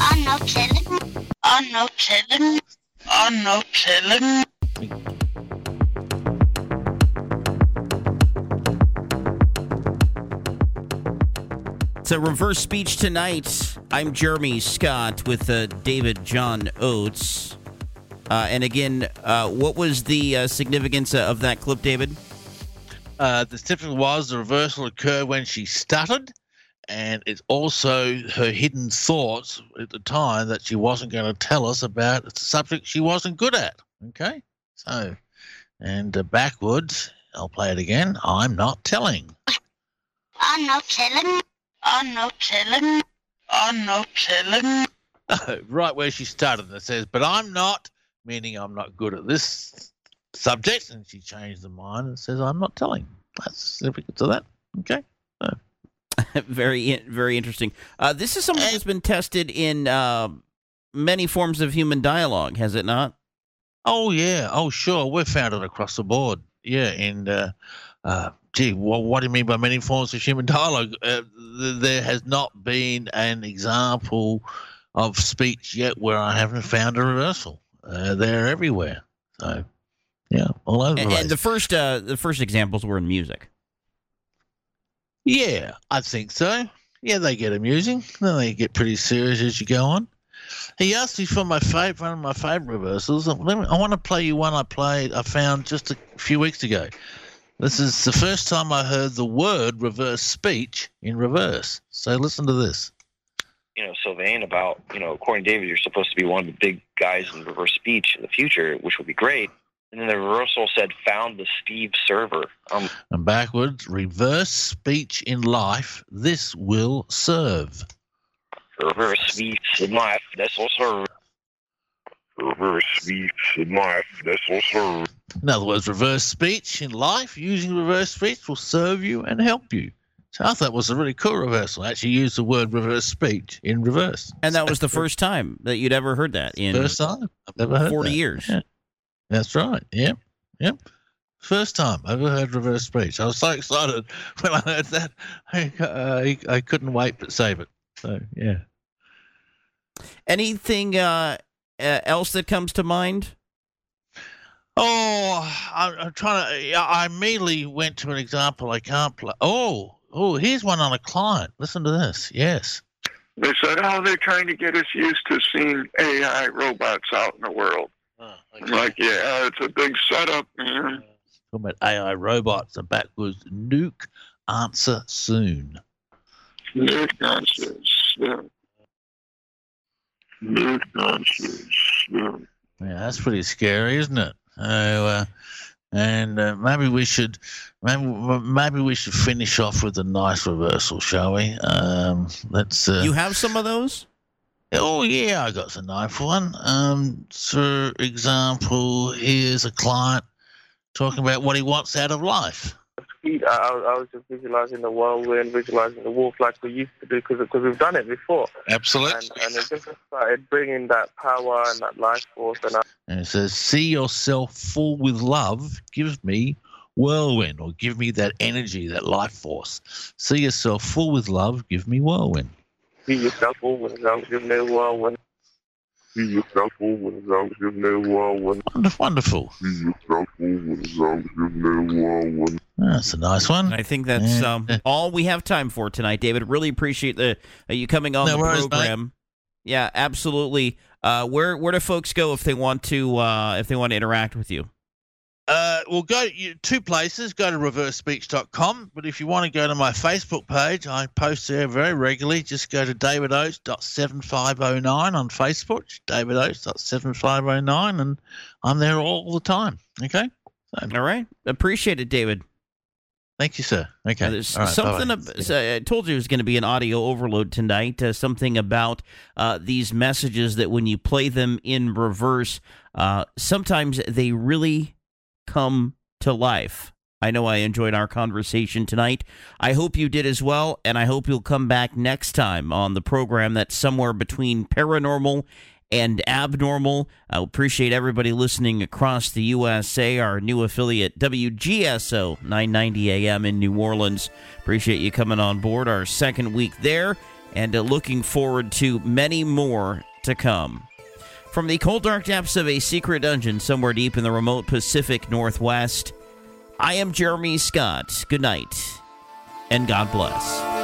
Speaker 35: I'm not telling. I'm not telling. I'm not telling.
Speaker 7: It's a reverse speech tonight. I'm Jeremy Scott with uh, David John Oates. Uh, and again, uh, what was the uh, significance of that clip, David?
Speaker 8: Uh, the significance was the reversal occurred when she stuttered, and it's also her hidden thoughts at the time that she wasn't going to tell us about a subject she wasn't good at. Okay, so and uh, backwards, I'll play it again. I'm not telling.
Speaker 35: I'm not telling. I'm not telling. I'm not telling.
Speaker 8: right where she started, it says, "But I'm not," meaning I'm not good at this subject, and she changed her mind and says, "I'm not telling." That's the significance of that. Okay.
Speaker 7: very, very interesting. Uh, this is something that's been tested in uh, many forms of human dialogue, has it not?
Speaker 8: Oh yeah. Oh sure. We've found it across the board. Yeah. And uh, uh, gee, well, what do you mean by many forms of human dialogue? Uh, th- there has not been an example of speech yet where I haven't found a reversal. Uh, they're everywhere. So yeah, all over the
Speaker 7: And,
Speaker 8: place.
Speaker 7: and the first, uh, the first examples were in music.
Speaker 8: Yeah, I think so. Yeah, they get amusing. Then they get pretty serious as you go on. He asked me for my favorite, one of my favorite reversals. I want to play you one I played, I found just a few weeks ago. This is the first time I heard the word reverse speech in reverse. So listen to this.
Speaker 36: you know, Sylvain about, you know, according to David, you're supposed to be one of the big guys in reverse speech in the future, which would be great. And then the reversal said, found the Steve server. Um,
Speaker 8: And backwards, reverse speech in life. This will serve.
Speaker 36: reverse speech in life, that's also
Speaker 20: Reverse speech in life, that's also
Speaker 8: In other words, reverse speech in life, using reverse speech will serve you and help you. So I thought it was a really cool reversal. I actually used the word reverse speech in reverse.
Speaker 7: And that was the first time that you'd ever heard that in
Speaker 8: First time. I've never heard
Speaker 7: 40
Speaker 8: that.
Speaker 7: years.
Speaker 8: Yeah. That's right. Yep. Yep. First time I ever heard reverse speech. I was so excited when I heard that. I, I, I couldn't wait but save it. So, yeah.
Speaker 7: Anything uh, uh, else that comes to mind?
Speaker 8: Oh, I'm, I'm trying to. I immediately went to an example I can't play. Oh, oh, here's one on a client. Listen to this. Yes.
Speaker 20: They said, oh, they're trying to get us used to seeing AI robots out in the world. I'm like, yeah, it's a big setup, man.
Speaker 8: Talking about AI robots. And back was nuke answer soon.
Speaker 20: Nuke answers soon. Nuke answers soon.
Speaker 8: Yeah, that's pretty scary, isn't it? Oh, uh, and uh, maybe we should, maybe maybe we should finish off with a nice reversal, shall we? Um, let's. Uh,
Speaker 7: You have some of those?
Speaker 8: Oh yeah, I got the knife one. Um, for example, here's a client talking about what he wants out of life.
Speaker 37: I, I was just visualizing the whirlwind, visualizing the wolf like we used to do because we've done it before.
Speaker 8: Absolutely.
Speaker 37: And, and it just started bringing that power and that life force. And I,
Speaker 8: And it says, "See yourself full with love. Give me whirlwind, or give me that energy, that life force. See yourself full with love. Give me whirlwind."
Speaker 37: See yourself over and love, give me a whirlwind.
Speaker 20: See yourself over and love, give me a whirlwind.
Speaker 8: Wonderful.
Speaker 20: See yourself over and love, give me a whirlwind.
Speaker 8: That's a nice one.
Speaker 7: I think that's um, all we have time for tonight, David. Really appreciate the uh, you coming on
Speaker 8: No
Speaker 7: the
Speaker 8: worries, mate.
Speaker 7: program. Yeah, absolutely. Uh, where where do folks go if they want to uh, if they want to interact with you?
Speaker 8: Uh, well, go you, two places. Go to reversespeech.com. But if you want to go to my Facebook page, I post there very regularly. Just go to davidoates.7509 on Facebook, davidoates.7509, and I'm there all the time. Okay?
Speaker 7: All right. Appreciate it, David.
Speaker 8: Thank you, sir. Okay.
Speaker 7: Uh,
Speaker 8: right,
Speaker 7: something. ab- so I told you it was going to be an audio overload tonight. Uh, something about uh, these messages that when you play them in reverse, uh, sometimes they really come to life. I know I enjoyed our conversation tonight. I hope you did as well, and I hope you'll come back next time on the program that's somewhere between paranormal and abnormal. I appreciate everybody listening across the USA, our new affiliate, WGSO 990 AM in New Orleans. Appreciate you coming on board our second week there, and uh, looking forward to many more to come. From the cold, dark depths of a secret dungeon somewhere deep in the remote Pacific Northwest, I am Jeremy Scott. Good night, and God bless.